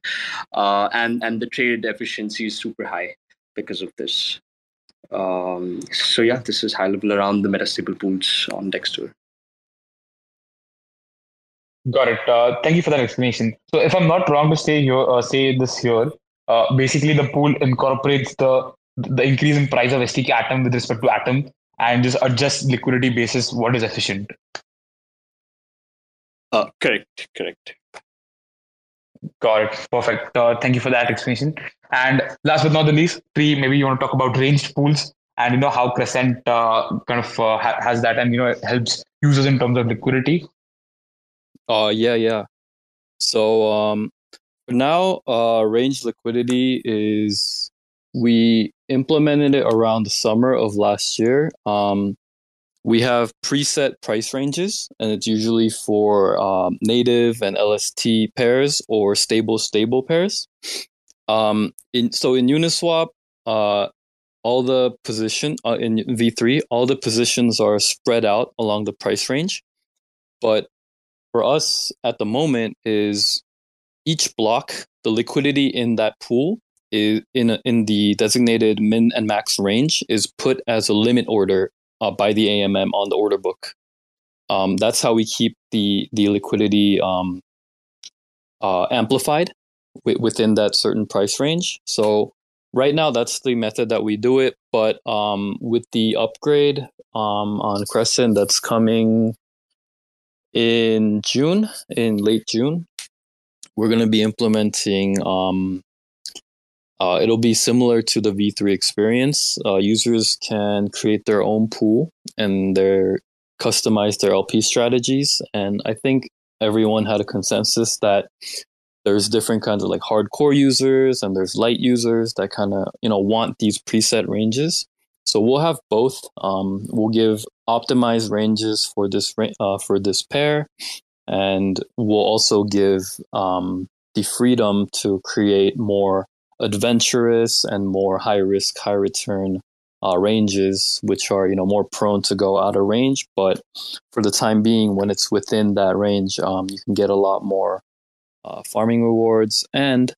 Uh, and and the trade efficiency is super high because of this. Um, so yeah this is high level around the metastable pools on dexter. Got it. Uh, thank you for that explanation. So if i'm not wrong to say here uh, say this here uh, basically the pool incorporates the the increase in price of STK atom with respect to atom and just adjust liquidity basis what is efficient. Uh, correct, correct. Got it. Perfect. Uh, thank you for that explanation. And last but not the least, Tree, maybe you want to talk about ranged pools and you know how Crescent uh, kind of uh, ha- has that and you know it helps users in terms of liquidity. Uh, yeah, yeah. So um, now, uh, range liquidity is we implemented it around the summer of last year. Um, we have preset price ranges, and it's usually for um, native and LST pairs or stable stable pairs. Um, in, so in Uniswap, uh, all the position uh, in V3, all the positions are spread out along the price range. But for us at the moment is each block, the liquidity in that pool is in in the designated min and max range is put as a limit order uh, by the AMM on the order book. um, that's how we keep the the liquidity um, uh, amplified w- within that certain price range. So right now, that's the method that we do it. But um, with the upgrade um, on Crescent that's coming in June, in late June, we're going to be implementing. Um, uh, it'll be similar to the V3 experience. Uh, users can create their own pool and their customize their LP strategies. And I think everyone had a consensus that there's different kinds of like hardcore users and there's light users that kind of you know want these preset ranges. So we'll have both. Um, we'll give optimized ranges for this uh, for this pair, and we'll also give um, the freedom to create more adventurous and more high risk, high return uh, ranges, which are you know more prone to go out of range. But for the time being, when it's within that range, um, you can get a lot more uh, farming rewards, and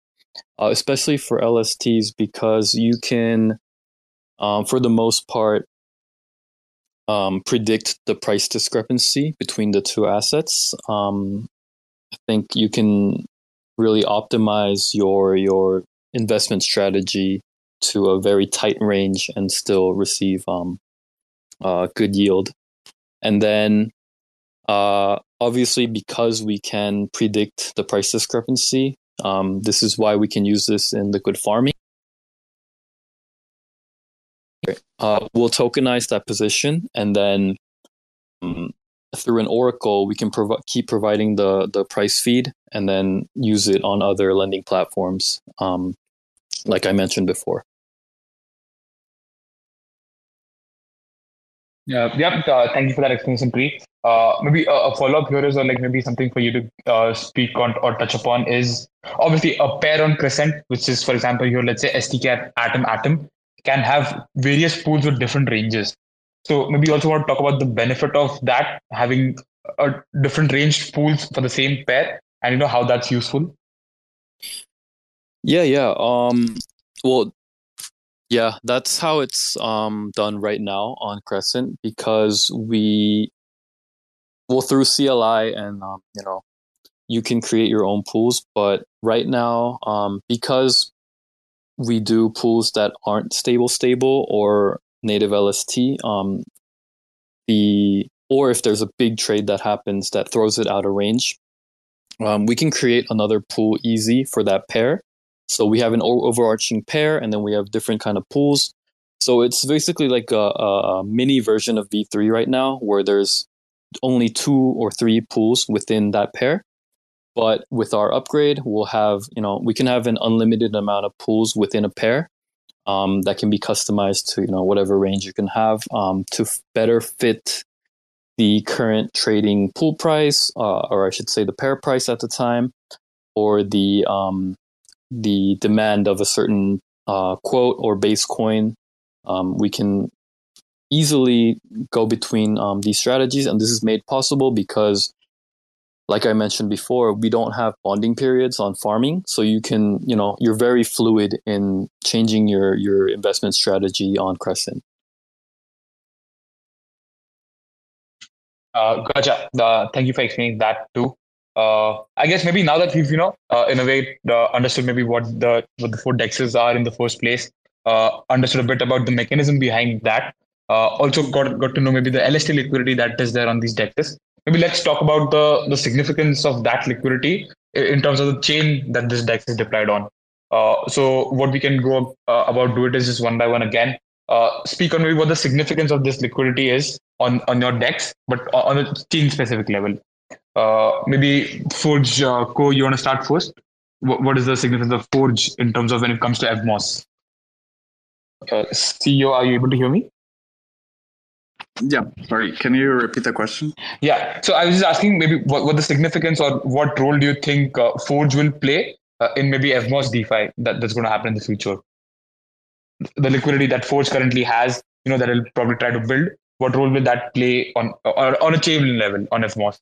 uh, especially for LSTs because you can, um, for the most part, um, predict the price discrepancy between the two assets. Um, I think you can really optimize your your investment strategy to a very tight range and still receive um, uh, good yield. And then, uh, obviously, because we can predict the price discrepancy, um, this is why we can use this in liquid farming. Uh, we'll tokenize that position, and then um, through an oracle, we can prov- keep providing the the price feed, and then use it on other lending platforms, um, like I mentioned before. Yeah, yeah. Uh, thank you for that explanation, Tree. Uh, maybe a, a follow up here is, or like maybe something for you to uh, speak on or touch upon is obviously a pair on Crescent, which is, for example, here, let's say STK Atom Atom can have various pools with different ranges. So maybe you also want to talk about the benefit of that having a different range pools for the same pair, and you know how that's useful. Yeah, yeah. Um, well, yeah, that's how it's um, done right now on Crescent because we, well, through CLI and um, you know, you can create your own pools. But right now, um, because we do pools that aren't stable, stable or native LST, um, the or if there's a big trade that happens that throws it out of range, um, we can create another pool easy for that pair so we have an overarching pair, and then we have different kind of pools. So it's basically like a, a, mini version of V3 right now, where there's only two or three pools within that pair. But with our upgrade, we'll have you know we can have an unlimited amount of pools within a pair um, that can be customized to you know whatever range you can have um, to f- better fit the current trading pool price, uh, or I should say the pair price at the time, or the um, the demand of a certain uh, quote or base coin, um, we can easily go between um, these strategies. And this is made possible because, like I mentioned before, we don't have bonding periods on farming. So you can, you know, you're very fluid in changing your, your investment strategy on Crescent. Uh, gotcha. Uh, thank you for explaining that too uh, I guess maybe now that we've you know uh, in a way uh, understood maybe what the what the four dexes are in the first place, uh, understood a bit about the mechanism behind that. Uh, also got got to know maybe the LST liquidity that is there on these dexes. Maybe let's talk about the the significance of that liquidity in terms of the chain that this dex is deployed on. Uh, so what we can go about do it is just one by one again. speak on maybe what the significance of this liquidity is on on your dex, but on a chain specific level. Uh, maybe Forge uh, Co, you want to start first? What is the significance of Forge in terms of when it comes to Evmos? Uh, Theo, are you able to hear me? Yeah, sorry. Can you repeat the question? Yeah. So I was just asking maybe what, what the significance or what role do you think uh, Forge will play uh, in maybe Evmos DeFi that, that's going to happen in the future? The liquidity that Forge currently has, you know, that it'll probably try to build. What role will that play on or on a chain level on Evmos?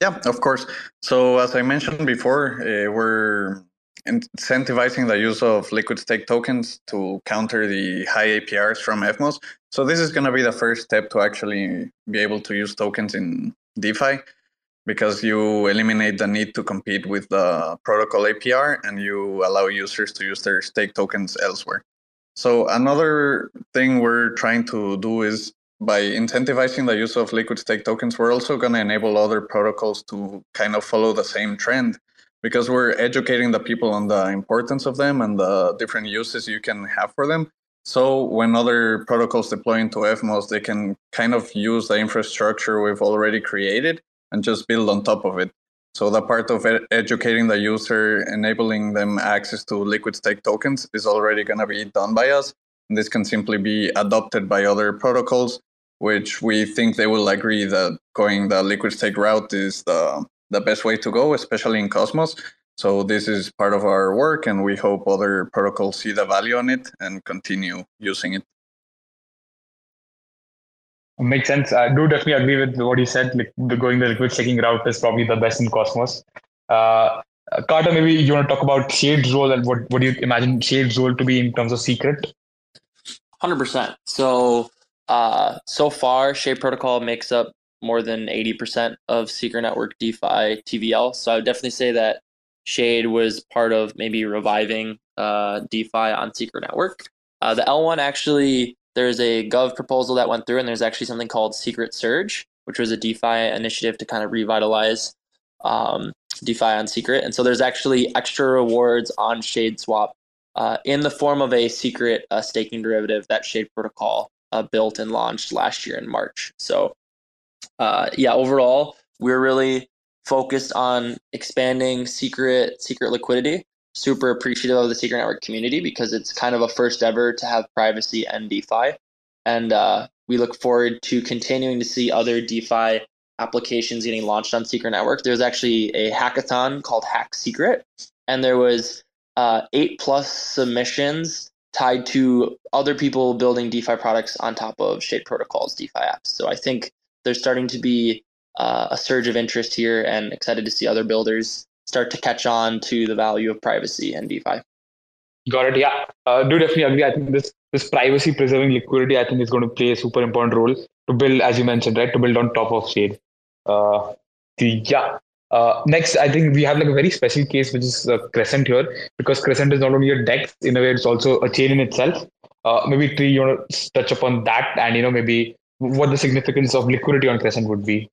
Yeah, of course. So as I mentioned before, uh, we're incentivizing the use of liquid stake tokens to counter the high APRs from Evmos. So this is going to be the first step to actually be able to use tokens in DeFi because you eliminate the need to compete with the protocol APR and you allow users to use their stake tokens elsewhere. So another thing we're trying to do is by incentivizing the use of liquid stake tokens, we're also going to enable other protocols to kind of follow the same trend because we're educating the people on the importance of them and the different uses you can have for them. So when other protocols deploy into Evmos, they can kind of use the infrastructure we've already created and just build on top of it. So the part of ed- educating the user, enabling them access to liquid stake tokens is already going to be done by us. And this can simply be adopted by other protocols, which we think they will agree that going the liquid stake route is the, the best way to go, especially in Cosmos. So this is part of our work, and we hope other protocols see the value on it and continue using it. Makes sense. I do definitely agree with what you said. Like the, going the liquid staking route is probably the best in Cosmos. Uh, Carter, maybe you want to talk about Shade's role and what, what do you imagine Shade's role to be in terms of secret? 100%. So, uh, so far, Shade Protocol makes up more than 80% of Secret Network DeFi TVL. So I would definitely say that Shade was part of maybe reviving uh, DeFi on Secret Network. Uh, the L1 actually there's a Gov proposal that went through, and there's actually something called Secret Surge, which was a DeFi initiative to kind of revitalize um, DeFi on Secret. And so there's actually extra rewards on Shade Swap uh, in the form of a secret uh, staking derivative that Shade Protocol uh, built and launched last year in March. So, uh, yeah, overall, we're really focused on expanding secret secret liquidity super appreciative of the Secret Network community because it's kind of a first ever to have privacy and DeFi. And uh, we look forward to continuing to see other DeFi applications getting launched on Secret Network. There's actually a hackathon called Hack Secret, and there was uh, eight plus submissions tied to other people building DeFi products on top of Shade Protocol's DeFi apps. So I think there's starting to be uh, a surge of interest here, and excited to see other builders start to catch on to the value of privacy and DeFi. Got it. Yeah, uh, do definitely agree. I think this this privacy preserving liquidity, I think, is going to play a super important role to build, as you mentioned, right, to build on top of Shade. Uh, yeah. Uh, next, I think we have like a very special case, which is uh, Crescent here, because Crescent is not only a DEX in a way; it's also a chain in itself. Uh, maybe Tree, you want to touch upon that, and you know maybe what the significance of liquidity on Crescent would be.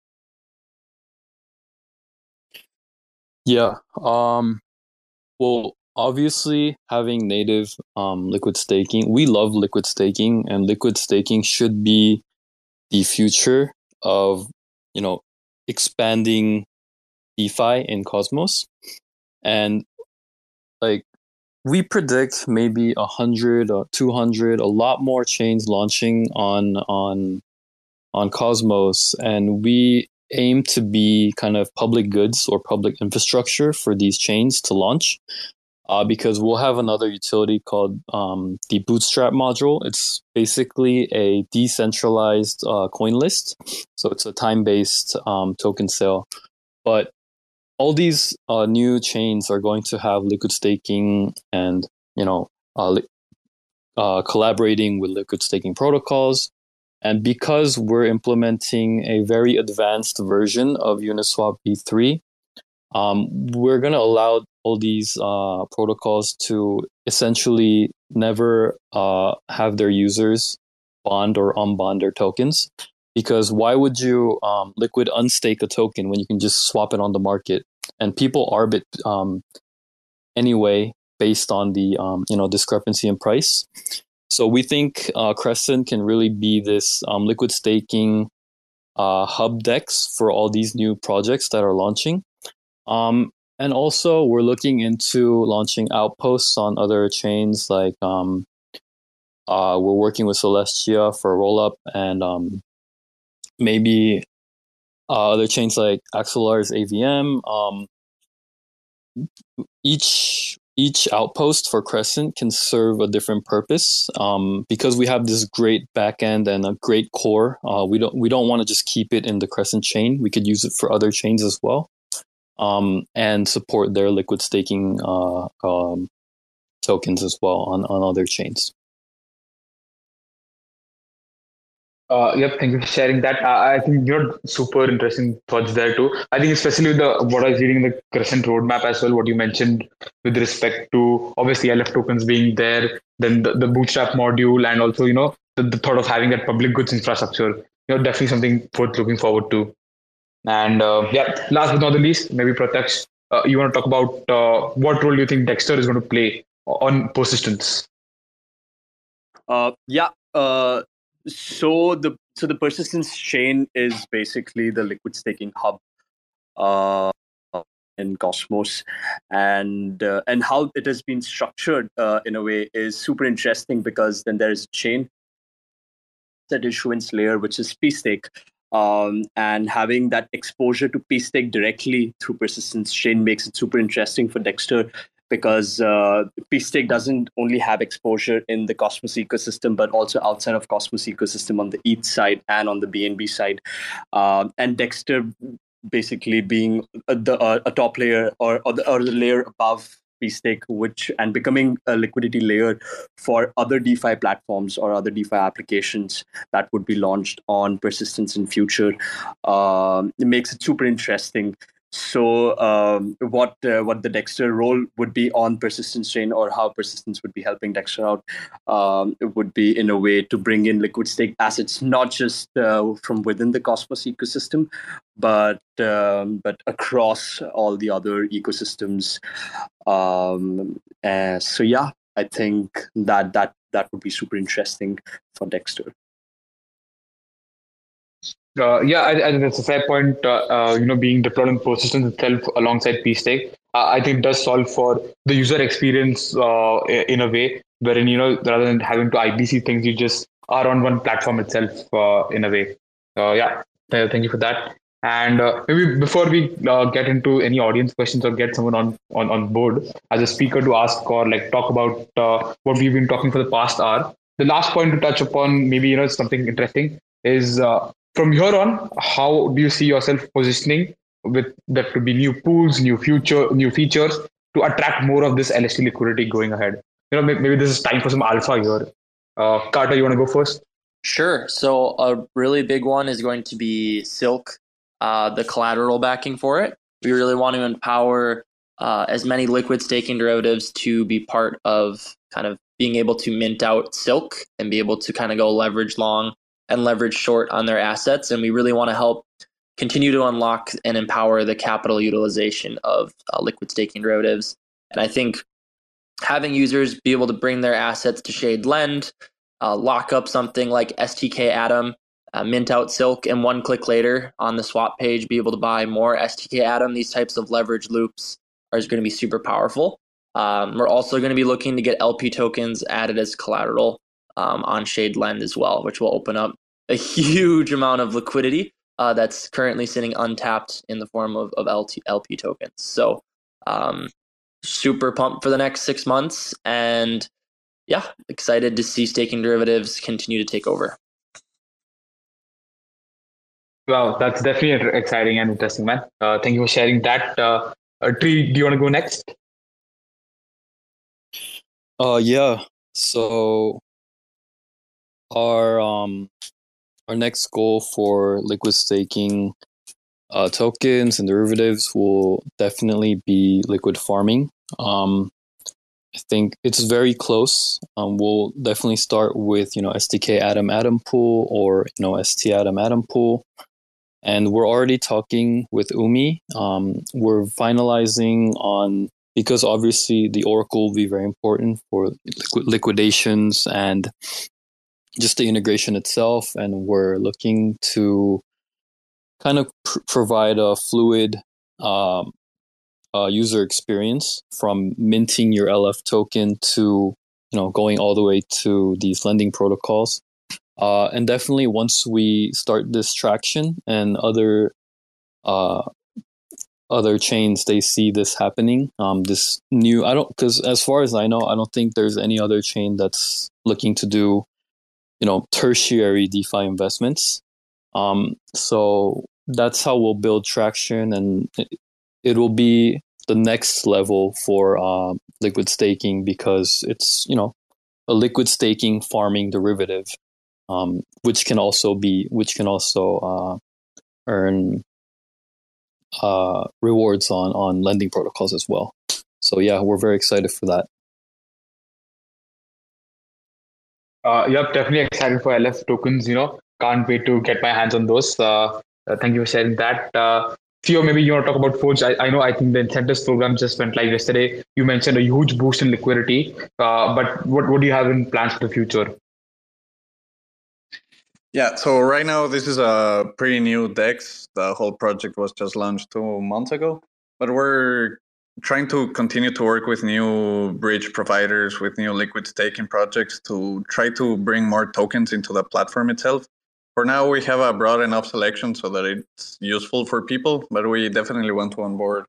Yeah. Um, well, obviously, having native um, liquid staking, we love liquid staking, and liquid staking should be the future of you know expanding DeFi in Cosmos, and like we predict maybe a hundred or two hundred, a lot more chains launching on on on Cosmos, and we aim to be kind of public goods or public infrastructure for these chains to launch. Uh, because we'll have another utility called um, the Bootstrap module. It's basically a decentralized uh, coin list, so it's a time-based um, token sale. But all these uh, new chains are going to have liquid staking and you know uh, uh, collaborating with liquid staking protocols and because we're implementing a very advanced version of Uniswap v3, um, we're going to allow all these uh, protocols to essentially never uh, have their users bond or unbond their tokens. Because why would you um, liquid unstake a token when you can just swap it on the market? And people arbit um, anyway based on the um, you know discrepancy in price. So we think uh, Crescent can really be this um, liquid staking uh, hub dex for all these new projects that are launching. Um, and also, we're looking into launching outposts on other chains. Like um, uh, we're working with Celestia for rollup, and um, maybe uh, other chains like Axelar's AVM. Um, each each outpost for Crescent can serve a different purpose. Um, because we have this great backend and a great core, uh, we don't we don't want to just keep it in the Crescent chain. We could use it for other chains as well. um, and support their liquid staking uh, um, tokens as well on, on other chains. Uh, yep, thank you for sharing that. Uh, I think you're super interesting thoughts there too. I think especially the what I was reading the Crescent roadmap as well, what you mentioned with respect to obviously LF tokens being there, then the, the bootstrap module, and also you know the, the thought of having that public goods infrastructure. You know, definitely something worth looking forward to. And uh, yeah, last but not the least, maybe Pratyaksh, uh, you want to talk about uh, what role you think Dexter is going to play on persistence? Uh, yeah. Uh, so the so the persistence chain is basically the liquid staking hub uh, in Cosmos, and uh, and how it has been structured uh, in a way is super interesting because then there is a chain that issuance layer which is pSTAKE um, and having that exposure to pSTAKE directly through persistence chain makes it super interesting for dexter because uh, doesn't only have exposure in the cosmos ecosystem but also outside of cosmos ecosystem on the eth side and on the bnb side. Um, and dexter basically being the uh, a top layer or or the, or the layer above pSTAKE which and becoming a liquidity layer for other defi platforms or other defi applications that would be launched on persistence in future um, it makes it super interesting so um, what uh, what the dexter role would be on persistence chain or how persistence would be helping dexter out um, would be in a way to bring in liquid stake assets not just uh, from within the cosmos ecosystem but um, but across all the other ecosystems. Um, uh, so yeah i think that that that would be super interesting for dexter uh, yeah, I, I, think that's a fair point. Uh, uh, you know, being deployed in persistence itself alongside pSTAKE, uh, I think does solve for the user experience uh, in a way wherein you know rather than having to IBC things, you just are on one platform itself uh, in a way. yeah, thank you for that. And maybe before we get into any audience questions or get someone on, on, on board as a speaker to ask or like talk about what we've been talking for the past hour, the last point to touch upon, maybe you know something interesting, is uh, from here on, how do you see yourself positioning with that to be new pools, new future, new features to attract more of this LST liquidity going ahead? You know, maybe this is time for some alpha here. Uh, Carter, you want to go first? Sure. So a really big one is going to be Silk, uh, the collateral backing for it. We really want to empower uh, as many liquid staking derivatives to be part of kind of being able to mint out Silk and be able to kind of go leverage long and leverage short on their assets. And we really want to help continue to unlock and empower the capital utilization of uh, liquid staking derivatives. And I think having users be able to bring their assets to Shade Lend, uh, lock up something like STK Atom, uh, mint out Silk, and one click later on the swap page, be able to buy more STK Atom. These types of leverage loops are going to be super powerful. Um, we're also going to be looking to get LP tokens added as collateral um, on Shade Lend as well, which will open up a huge amount of liquidity uh, that's currently sitting untapped in the form of, of LT, LP tokens. So, um, super pumped for the next six months. And yeah, excited to see staking derivatives continue to take over. Wow, that's definitely exciting and interesting, man. Uh, thank you for sharing that. Uh, uh, Tree, do you want to go next? Uh, yeah. So our um our next goal for liquid staking uh, tokens and derivatives will definitely be liquid farming. Um, I think it's very close. Um, we'll definitely start with you know STK Atom Atom Pool or you know ST Atom Atom Pool, and we're already talking with Umee. Um, we're finalizing on because obviously the Oracle will be very important for liquid liquidations and just the integration itself, and we're looking to kind of pr- provide a fluid um, uh, user experience from minting your LF token to you know going all the way to these lending protocols. Uh, and definitely once we start this traction and other uh, other chains they see this happening um, this new i don't because as far as i know i don't think there's any other chain that's looking to do you know tertiary DeFi investments. Um, so that's how we'll build traction and it will be the next level for um, liquid staking because it's you know a liquid staking farming derivative, um, which can also be which can also uh, earn uh, rewards on on lending protocols as well. So yeah, we're very excited for that. Uh, yep, definitely excited for LF tokens. You know, can't wait to get my hands on those. Uh, uh, thank you for sharing that. Uh, Theo, maybe you want to talk about Forge. I, I know I think the incentives program just went live yesterday. You mentioned a huge boost in liquidity, uh, but what, what do you have in plans for the future? Yeah, so right now this is a pretty new DEX. The whole project was just launched two months ago, but we're trying to continue to work with new bridge providers, with new liquid staking projects to try to bring more tokens into the platform itself. For now we have a broad enough selection so that it's useful for people but we definitely want to onboard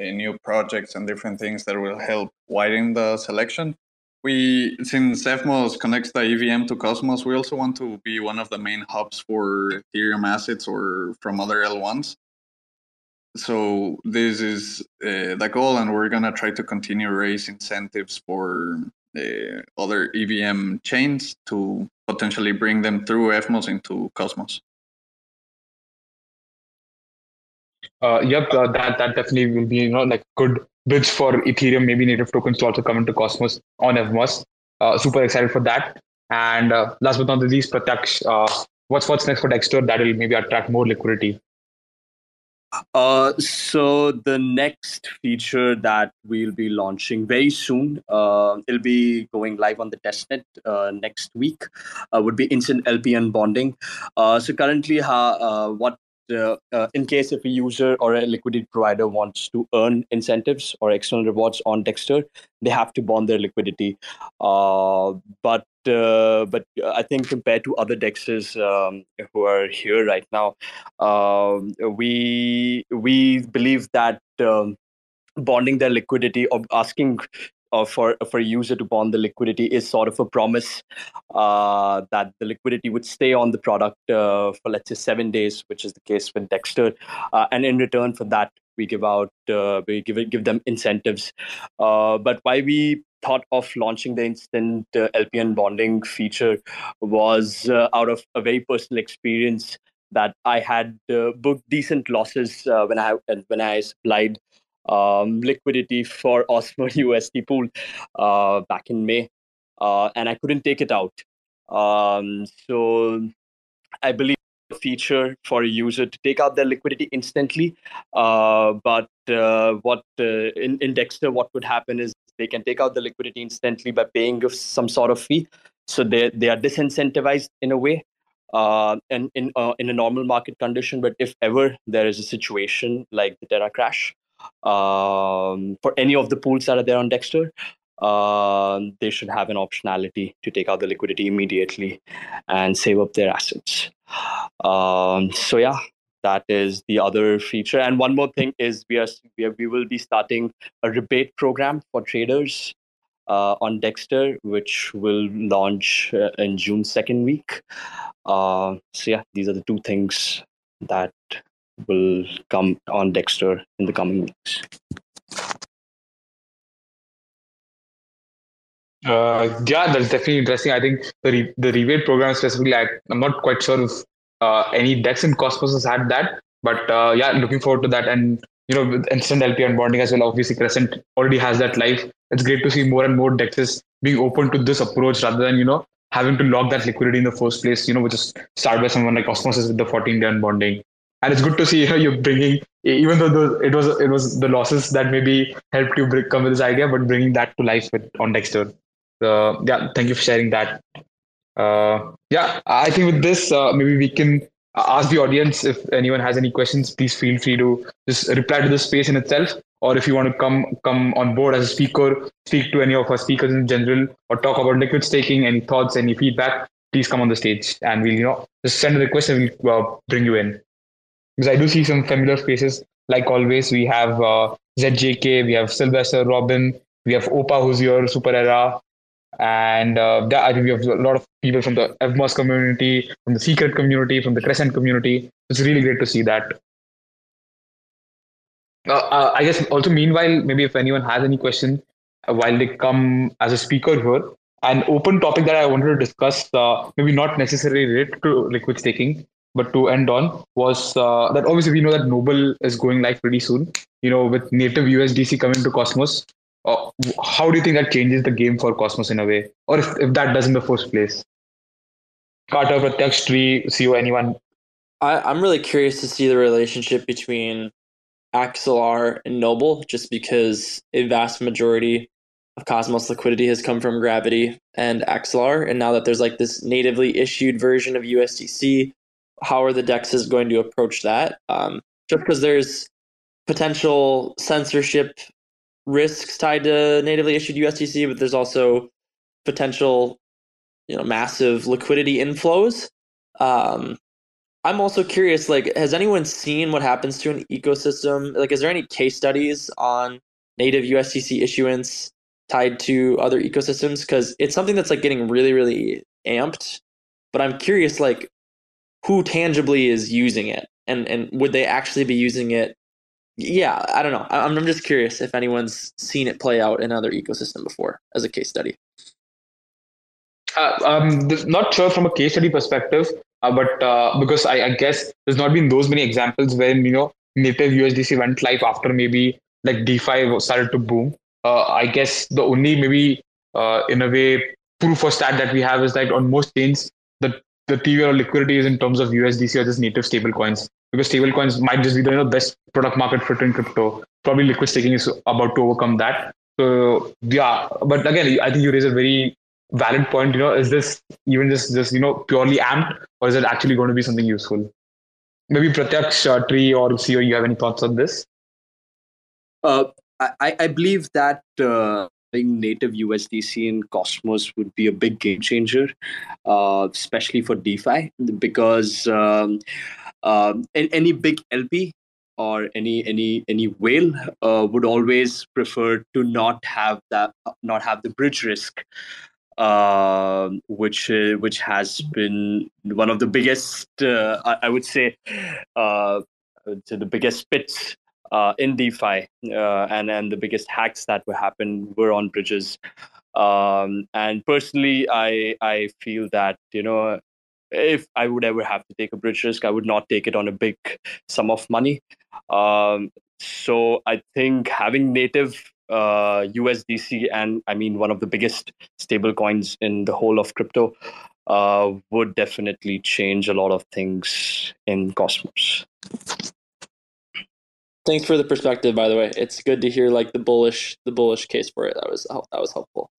uh, new projects and different things that will help widen the selection. We since evmos connects the evm to cosmos we also want to be one of the main hubs for ethereum assets or from other l1s so this is uh, the goal and we're going to try to continue raise incentives for uh, other evm chains to potentially bring them through Evmos into Cosmos. Uh, yep, uh, that that definitely will be you know like good bridge for Ethereum, maybe native tokens to also come into Cosmos on Evmos. Uh, super excited for that. And uh, last but not the least, uh, what's what's next for Dexter that will maybe attract more liquidity? Uh, so the next feature that we'll be launching very soon, uh, it'll be going live on the testnet uh, next week, uh, would be instant LP bonding. Uh, so currently, uh, what uh, uh, in case if a user or a liquidity provider wants to earn incentives or external rewards on Dexter, they have to bond their liquidity. Uh, but uh, but I think compared to other dexes um, who are here right now, um, we we believe that um, bonding their liquidity or asking uh, for for a user to bond the liquidity is sort of a promise uh, that the liquidity would stay on the product uh, for let's say seven days, which is the case with Dexter, uh, and in return for that we give out uh, we give give them incentives. But why we thought of launching the instant LP bonding feature was out of a very personal experience that I had booked decent losses when I when I supplied um, liquidity for Osmo USD pool uh, back in May, uh, and I couldn't take it out. Um, so I believe a feature for a user to take out their liquidity instantly. Uh, but uh, what uh, in, in Dexter, what would happen is they can take out the liquidity instantly by paying some sort of fee. So they they are disincentivized in a way uh, and in uh, in a normal market condition. But if ever there is a situation like the Terra crash, um, for any of the pools that are there on Dexter, uh, they should have an optionality to take out the liquidity immediately and save up their assets. Um, so yeah, that is the other feature. And one more thing is we are we, are, we will be starting a rebate program for traders uh, on Dexter, which will launch uh, in June second week. Uh, so yeah, these are the two things that will come on Dexter in the coming weeks. Uh, yeah, that's definitely interesting. I think the re- the rebate program specifically, I, am not quite sure if uh, any Dex in Cosmos has had that, but uh, yeah, looking forward to that. And you know, with instant LP unbonding as well, obviously Crescent already has that life. It's great to see more and more Dexes being open to this approach rather than you know having to lock that liquidity in the first place. You know, which is started by someone like Osmosis with the 14 day unbonding and it's good to see how you are bringing even though the, it was it was the losses that maybe helped you come with this idea but bringing that to life with on dexter. So yeah thank you for sharing that. Uh, yeah i think with this uh, maybe we can ask the audience if anyone has any questions please feel free to just reply to the space in itself. Or if you want to come come on board as a speaker speak to any of our speakers in general or talk about liquid staking any thoughts any feedback please come on the stage. And we'll you know just send a request and we'll uh, bring you in because I do see some familiar faces. Like always, we have uh, ZJK, we have Sylvester, Robin, we have Opa, who's your Super Era, and uh, that, I think we have a lot of people from the Evmos community, from the Secret community, from the Crescent community. It's really great to see that. Uh, uh, I guess also meanwhile, maybe if anyone has any questions uh, while they come as a speaker here, an open topic that I wanted to discuss, uh, maybe not necessarily related to liquid staking, but to end on was uh, that obviously we know that Noble is going live pretty soon. You know, with native USDC coming to Cosmos, uh, how do you think that changes the game for Cosmos in a way, or if, if that does in the first place? Carter, Pratyaksh, Tree, Theo, anyone? I, I'm really curious to see the relationship between Axelar and Noble, just because a vast majority of Cosmos liquidity has come from Gravity and Axelar, and now that there's like this natively issued version of USDC, how are the dexes going to approach that? Um, just because there's potential censorship risks tied to natively issued USDC, but there's also potential, you know, massive liquidity inflows. Um, I'm also curious, like, has anyone seen what happens to an ecosystem? Like, is there any case studies on native USDC issuance tied to other ecosystems? Because it's something that's like getting really, really amped. But I'm curious, like, who tangibly is using it, and and would they actually be using it? Yeah, I don't know. I'm I'm just curious if anyone's seen it play out in another ecosystem before as a case study. Uh, um, not sure from a case study perspective, uh, but uh, because I, I, guess there's not been those many examples when you know native USDC went live after maybe like DeFi started to boom. Uh, I guess the only maybe uh, in a way proof or stat that we have is that on most chains the the TVL liquidity is in terms of USDC or just native stable coins because stable coins might just be the you know, best product market fit in crypto. Probably liquid staking is about to overcome that. So yeah, but again, I think you raise a very valid point you know is this even just just you know purely amped or is it actually going to be something useful maybe pratyaksh uh, tree or Theo you have any thoughts on this uh, I, I believe that uh, native USDC in Cosmos would be a big game changer, uh, especially for DeFi, because um, uh, any big LP or any any any whale uh, would always prefer to not have that not have the bridge risk uh, which uh, which has been one of the biggest, uh, I, I, would say, uh, the biggest pits uh, in DeFi, uh, and and the biggest hacks that were happened were on bridges. Um, and personally, I I feel that you know if I would ever have to take a bridge risk, I would not take it on a big sum of money. Um, so I think having native uh, USDC and I mean one of the biggest stable coins in the whole of crypto uh, would definitely change a lot of things in Cosmos. Thanks for the perspective, by the way. It's good to hear like the bullish the bullish case for it. That was that was helpful.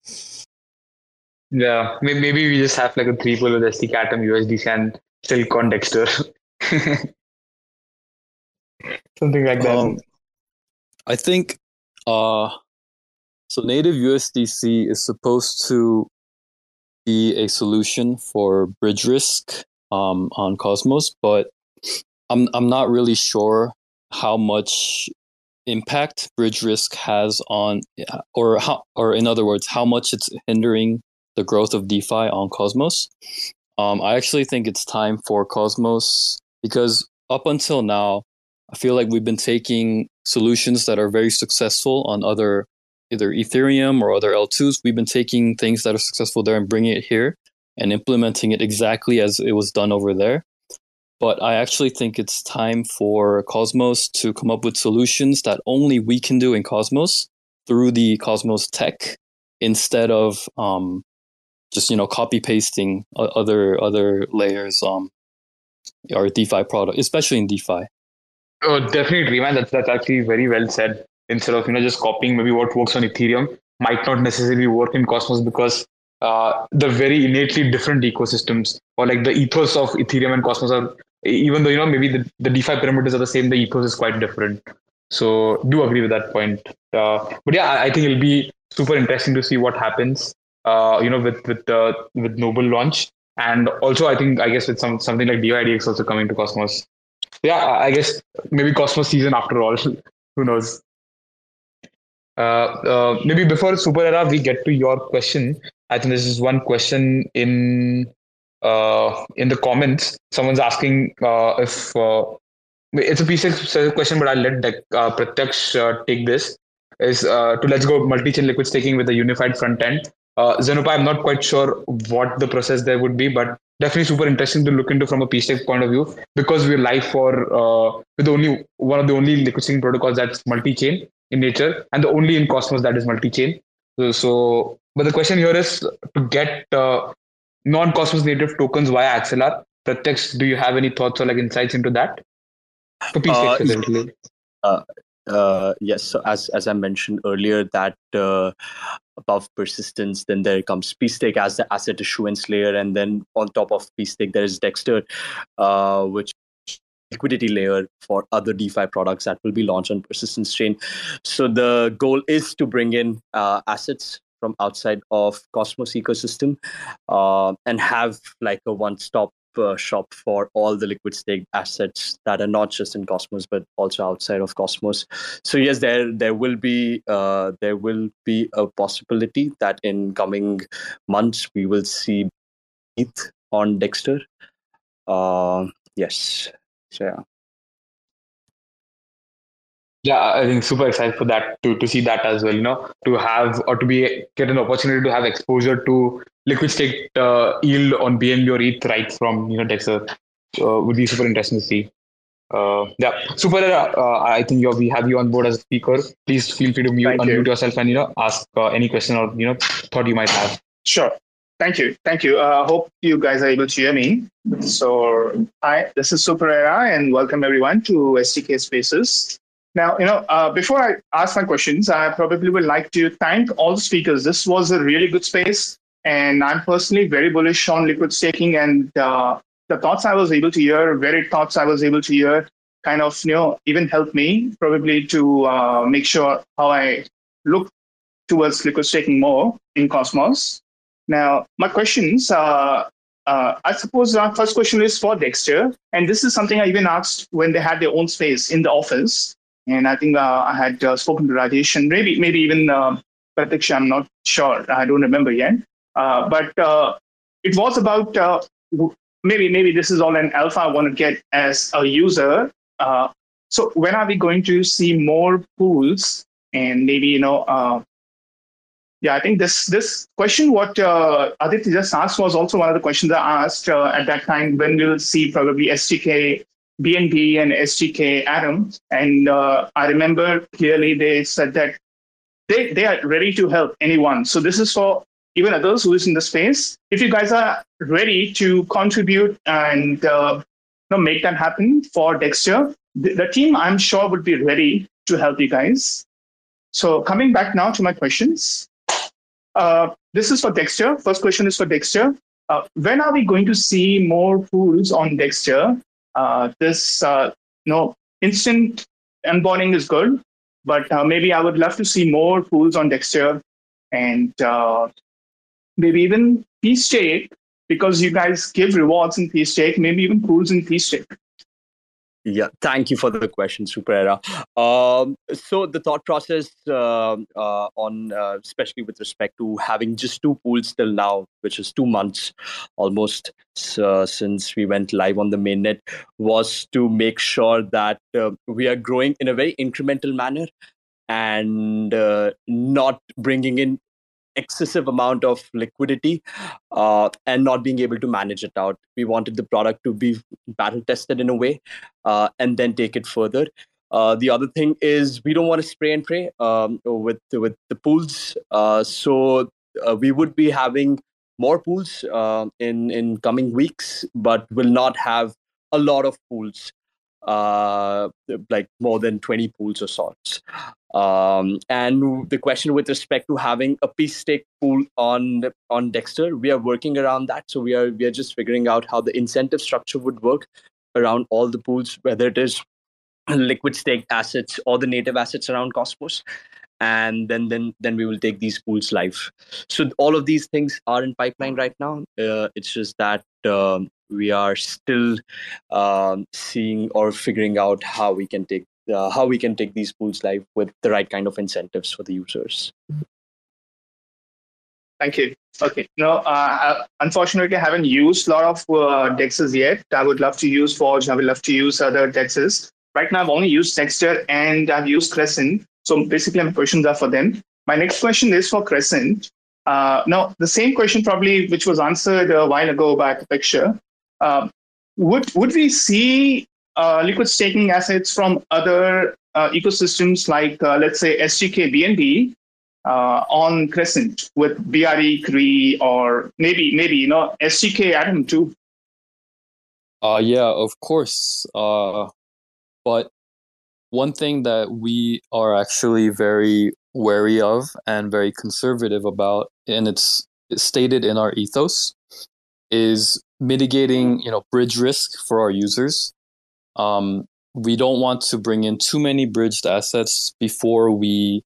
Yeah, maybe we just have like a three pull with STK Atom, USDC, and Silk on Dexter. Something like that. Um, I think uh, so native USDC is supposed to be a solution for bridge risk um, on Cosmos, but I'm I'm not really sure how much impact bridge risk has on, or how, or in other words, how much it's hindering the growth of DeFi on Cosmos. Um, I actually think it's time for Cosmos because up until now, I feel like we've been taking solutions that are very successful on other either Ethereum or other L2s. We've been taking things that are successful there and bringing it here and implementing it exactly as it was done over there. But I actually think it's time for Cosmos to come up with solutions that only we can do in Cosmos through the Cosmos tech instead of um, just you know copy pasting other other layers um, or DeFi product, especially in DeFi. Oh, definitely, man. That's that's actually very well said. Instead of you know just copying maybe what works on Ethereum might not necessarily work in Cosmos because uh, the very innately different ecosystems or like the ethos of Ethereum and Cosmos are even though you know maybe the, the DeFi parameters are the same, the ethos is quite different. So do agree with that point. Uh, but yeah, I, I, think it'll be super interesting to see what happens. Uh, you know, with with uh, with Noble launch, and also I think I guess with some something like DYDX also coming to Cosmos yeah, I guess maybe Cosmos season after all. Who knows? Uh, uh, maybe before Super Era, we get to your question. I think this is one question in uh, in the comments. Someone's asking uh, if uh, it's a P6 question, but I'll let uh, Pratyaksh uh, take this. Is uh, to let's go multi-chain liquid staking with a unified front end. Uh, I'm not quite sure what the process there would be, but definitely super interesting to look into from a pSTAKE point of view because we're live for uh, with only one of the only liquid staking protocols that's multi-chain in nature and the only in Cosmos that is multi-chain. So, so but the question here is to get uh, non-Cosmos native tokens via Axelar. Pratyaksh, do you have any thoughts or like insights into that? For pSTAKE Uh, specifically. Uh, uh, yes, so as as I mentioned earlier, that uh, above persistence, then there comes pSTAKE as the asset issuance layer, and then on top of pSTAKE there is Dexter, uh, which liquidity layer for other DeFi products that will be launched on persistence chain. So the goal is to bring in uh, assets from outside of Cosmos ecosystem uh, and have like a one-stop uh, shop for all the liquid stake assets that are not just in Cosmos but also outside of Cosmos. So yes, there there will be uh, there will be a possibility that in coming months we will see ETH on Dexter. Uh, yes, so yeah. Yeah, I think super excited for that to to see that as well. You know, to have or to be get an opportunity to have exposure to liquid state uh, yield on BNB or ETH right from you know Dexter uh, would be super interesting to see. Uh, yeah, super. Uh, I think you we have you on board as a speaker. Please feel free to mute, Thank you. unmute yourself and you know ask uh, any question or you know thought you might have. Sure. Thank you. Thank you. I uh, hope you guys are able to hear me. So, hi, this is Super Era, and welcome everyone to STK Spaces. Now, you know, uh, before I ask my questions, I probably would like to thank all the speakers. This was a really good space, and I'm personally very bullish on liquid staking. And uh, the thoughts I was able to hear, varied thoughts I was able to hear, kind of, you know, even helped me probably to uh, make sure how I look towards liquid staking more in Cosmos. Now, my questions, uh, uh, I suppose our first question is for Dexter. And this is something I even asked when they had their own space in the office. And I think uh, I had uh, spoken to Rajesh and maybe, maybe even uh, Pratiksha, I'm not sure. I don't remember yet. Uh, but uh, it was about uh, maybe, maybe this is all an alpha I want to get as a user. So when are we going to see more pools and maybe, you know, yeah, I think this this question what uh, Aditya just asked was also one of the questions I asked at that time. When we'll see probably STK BNB and STK Atom, and uh, I remember clearly they said that they they are ready to help anyone. So this is for even others who is in the space. If you guys are ready to contribute and uh, you know, make that happen for Dexter, the, the team I'm sure would be ready to help you guys. So coming back now to my questions. Uh, this is for Dexter. First question is for Dexter. Uh, when are we going to see more pools on Dexter? Uh, this, uh, you know, instant onboarding is good, but uh, maybe I would love to see more pools on Dexter and maybe even pSTAKE because you guys give rewards in pSTAKE, maybe even pools in pSTAKE. Yeah, thank you for the question, Super Era. Um, so the thought process uh, uh, on, uh, especially with respect to having just two pools till now, which is two months almost uh, since we went live on the mainnet, was to make sure that uh, we are growing in a very incremental manner and uh, not bringing in excessive amount of liquidity uh, and not being able to manage it out. We wanted the product to be battle tested in a way uh, and then take it further. Uh, the other thing is we don't want to spray and pray um, with with the pools. Uh, so uh, we would be having more pools uh, in in coming weeks, but will not have a lot of pools like more than 20 pools or sorts. Um, and the question with respect to having a pSTAKE pool on on Dexter, we are working around that. So we are we are just figuring out how the incentive structure would work around all the pools, whether it is liquid stake assets or the native assets around Cosmos. And then, then, then we will take these pools live. So all of these things are in pipeline right now. Uh, it's just that um, we are still um, seeing or figuring out how we can take uh, how we can take these pools live with the right kind of incentives for the users. Thank you. Okay. No, uh, unfortunately, I haven't used a lot of uh, dexes yet. I would love to use Forge. I would love to use other dexes. right now I've only used Dexter and I've used Crescent. So basically, my questions are for them. My next question is for Crescent. Uh, now, the same question probably which was answered a while ago by Picture. Uh, would would we see uh, liquid staking assets from other uh, ecosystems like, uh, let's say, STK BNB uh, on Crescent with BRE Cree or maybe maybe you know STK Atom too? Uh, yeah, of course. Uh, but one thing that we are actually very wary of and very conservative about, and it's stated in our ethos, is mitigating, you know, bridge risk for our users. Um, we don't want to bring in too many bridged assets before we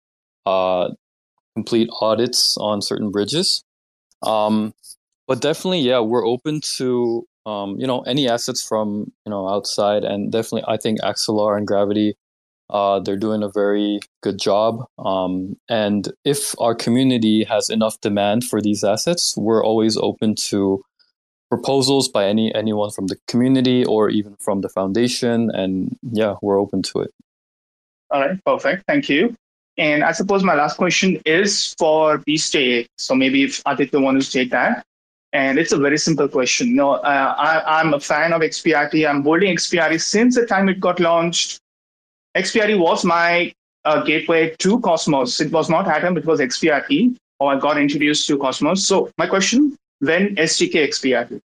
uh, complete audits on certain bridges. Um, but definitely, yeah, we're open to um, you know any assets from you know outside, and definitely, I think Axelar and Gravity, uh, they're doing a very good job. Um, and if our community has enough demand for these assets, we're always open to proposals by any anyone from the community or even from the foundation. And yeah, we're open to it. All right, perfect. Thank you. And I suppose my last question is for pSTAKE. So maybe if Aditya wants to take that. And it's a very simple question. No, uh, I, I'm a fan of XPRT. I'm holding XPRT since the time it got launched. XPRT was my uh, gateway to Cosmos. It was not Atom, it was XPRT, or I got introduced to Cosmos. So my question, when STK XPRT?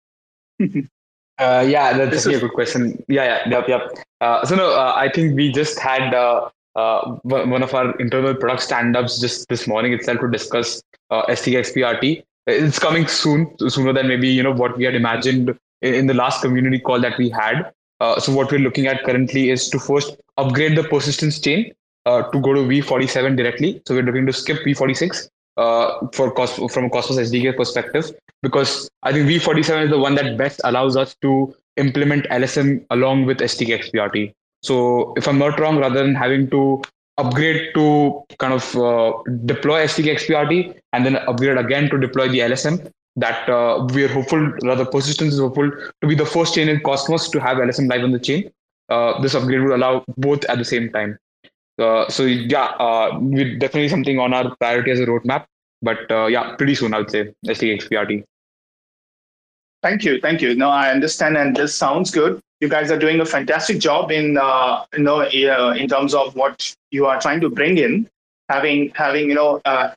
uh, yeah, that's a good question. Yeah, yeah, yep, yep. Uh, so no, uh, I think we just had uh, uh, one of our internal product stand-ups just this morning itself to discuss uh, STK XPRT. It's coming soon, sooner than maybe you know what we had imagined in the last community call that we had. Uh, so what we're looking at currently is to first upgrade the persistence chain uh, to go to V47 directly. So we're looking to skip V46 uh, for Cos- from Cosmos SDK perspective because I think V47 is the one that best allows us to implement LSM along with STK XPRT. So if I'm not wrong, rather than having to upgrade to kind of uh, deploy STK XPRT and then upgrade again to deploy the LSM, that uh, we are hopeful, rather persistence is hopeful to be the first chain in Cosmos to have LSM live on the chain. Uh, this upgrade will allow both at the same time. Uh, so yeah, uh, we definitely something on our priority as a roadmap. But uh, yeah, pretty soon I would say STK XPRT. Thank you, thank you. No, I understand, and this sounds good you guys are doing a fantastic job in uh, you know uh, in terms of what you are trying to bring in having having you know uh,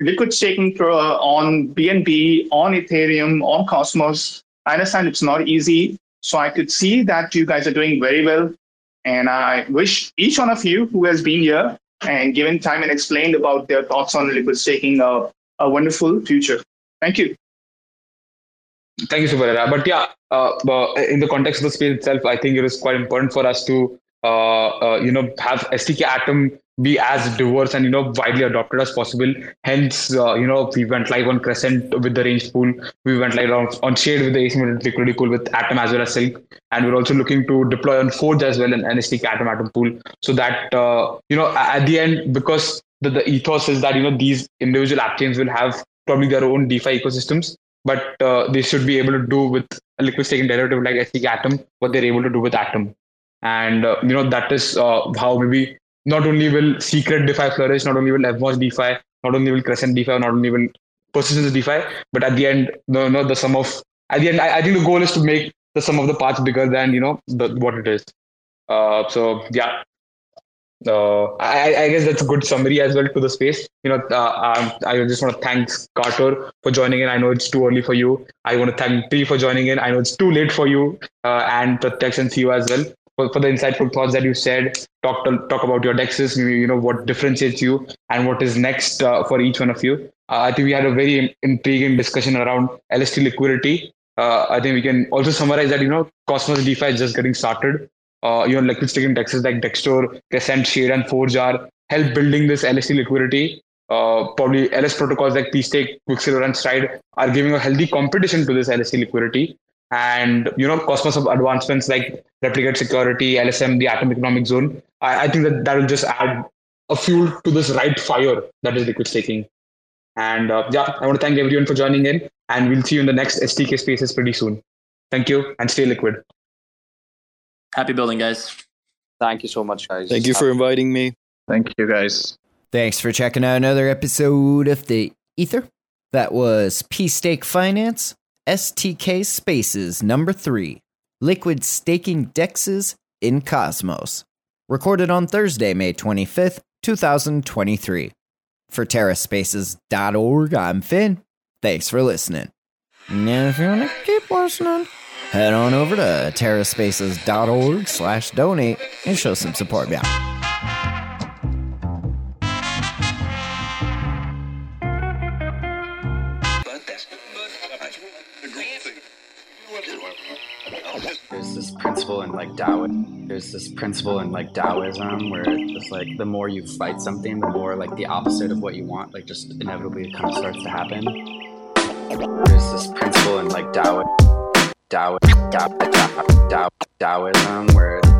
liquid staking uh, on bnb on ethereum on cosmos i understand it's not easy so i could see that you guys are doing very well and i wish each one of you who has been here and given time and explained about their thoughts on liquid staking a, a wonderful future thank you Thank you, Super. But yeah, uh, in the context of the space itself, I think it is quite important for us to, uh, uh, you know, have STK Atom be as diverse and you know widely adopted as possible. Hence, uh, you know, we went live on Crescent with the range pool. We went live on, on Shade with the asymmetric liquidity pool with Atom as well as Silk, and we're also looking to deploy on Forge as well an STK Atom Atom pool, so that uh, you know at the end because the, the ethos is that you know these individual app chains will have probably their own DeFi ecosystems but uh, they should be able to do with a liquid staking derivative like STK Atom what they're able to do with Atom. And uh, you know that is uh, how maybe not only will secret DeFi flourish, not only will Evmos DeFi, not only will Crescent DeFi, not only will persistence DeFi, but at the end, no, no, the sum of at the end, I, I, think the goal is to make the sum of the parts bigger than you know the, what it is. Uh, so yeah, uh, I, I, guess that's a good summary as well to the space. You know, uh, um, I just want to thank Carter for joining in. I know it's too early for you. I want to thank P for joining in. I know it's too late for you, uh, and Pratyaksha and Theo as well for, for the insightful thoughts that you said. Talk to, talk about your dexes. You know what differentiates you and what is next uh, for each one of you. Uh, I think we had a very intriguing discussion around LST liquidity. Uh, I think we can also summarize that you know Cosmos DeFi is just getting started uh, you know, liquid staking dexes like Dexter, Crescent, Shade, and Forge are help building this LST liquidity. Uh, probably LS protocols like pSTAKE, Quicksilver, and Stride are giving a healthy competition to this LST liquidity. And you know, Cosmos of advancements like replicate security, LSM, the atom economic zone. I, I think that that will just add a fuel to this right fire that is liquid staking. And uh, yeah, I want to thank everyone for joining in, and we'll see you in the next STK spaces pretty soon. Thank you, and stay liquid. Happy building, guys. Thank you so much, guys. Thank you for inviting me. Thank you, guys. Thanks for checking out another episode of the Ether. That was pSTAKE Finance, STK Spaces number three, Liquid Staking Dexes in Cosmos. Recorded on Thursday, May 25th, 2023. For TerraSpaces.org, I'm Finn. Thanks for listening. And if you want to keep listening, head on over to TerraSpaces.org slash donate and show some support. Yeah. This principle in like Taoism. There's this principle in like Taoism where it's just like the more you fight something, the more like the opposite of what you want, like just inevitably kind of starts to happen. There's this principle in like Taoism. Tao, Tao, Tao, Tao, Taoism, where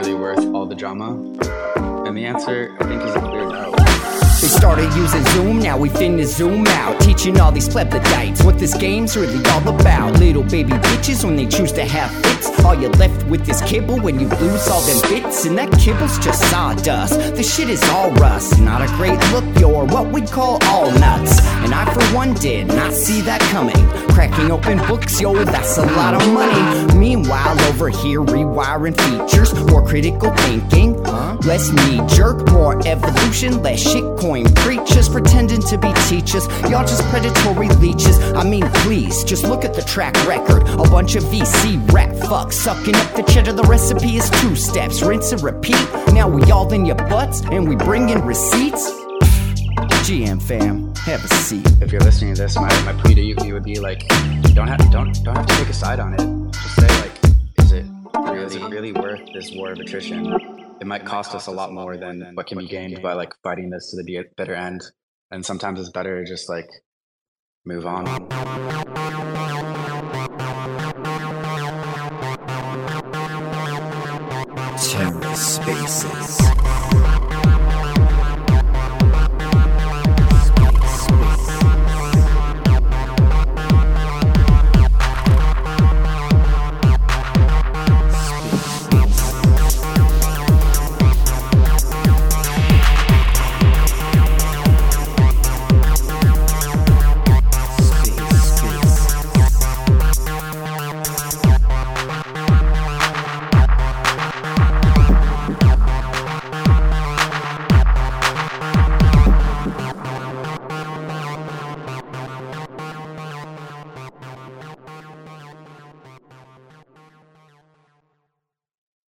Really worth all the drama? And the answer, I think, is a clear no. They started using Zoom, now we finna zoom out. Teaching all these plebiscites what this game's really all about. Little baby bitches when they choose to have All you're left with is kibble when you lose all them bits. And that kibble's just sawdust. The shit is all rust. Not a great look, you're what we'd call all nuts. And I, for one, did not see that coming. Cracking open books, yo, that's a lot of money. Meanwhile, over here, rewiring features, more critical thinking, huh? less knee jerk, more evolution, less shitcoin preachers pretending to be teachers. Y'all just predatory leeches. I mean, please, just look at the track record. A bunch of VC rap fucks sucking up the cheddar. The recipe is two steps, rinse and repeat. Now we all in your butts and we bring in receipts. GM fam, have a seat. If you're listening to this, my, my plea to you, you would be like, don't have don't don't have to take a side on it. Just say like, is it really, is it really worth this war of attrition? It might cost us a lot more than what can be gained by like fighting this to the bitter end. And sometimes it's better to just like move on. spaces.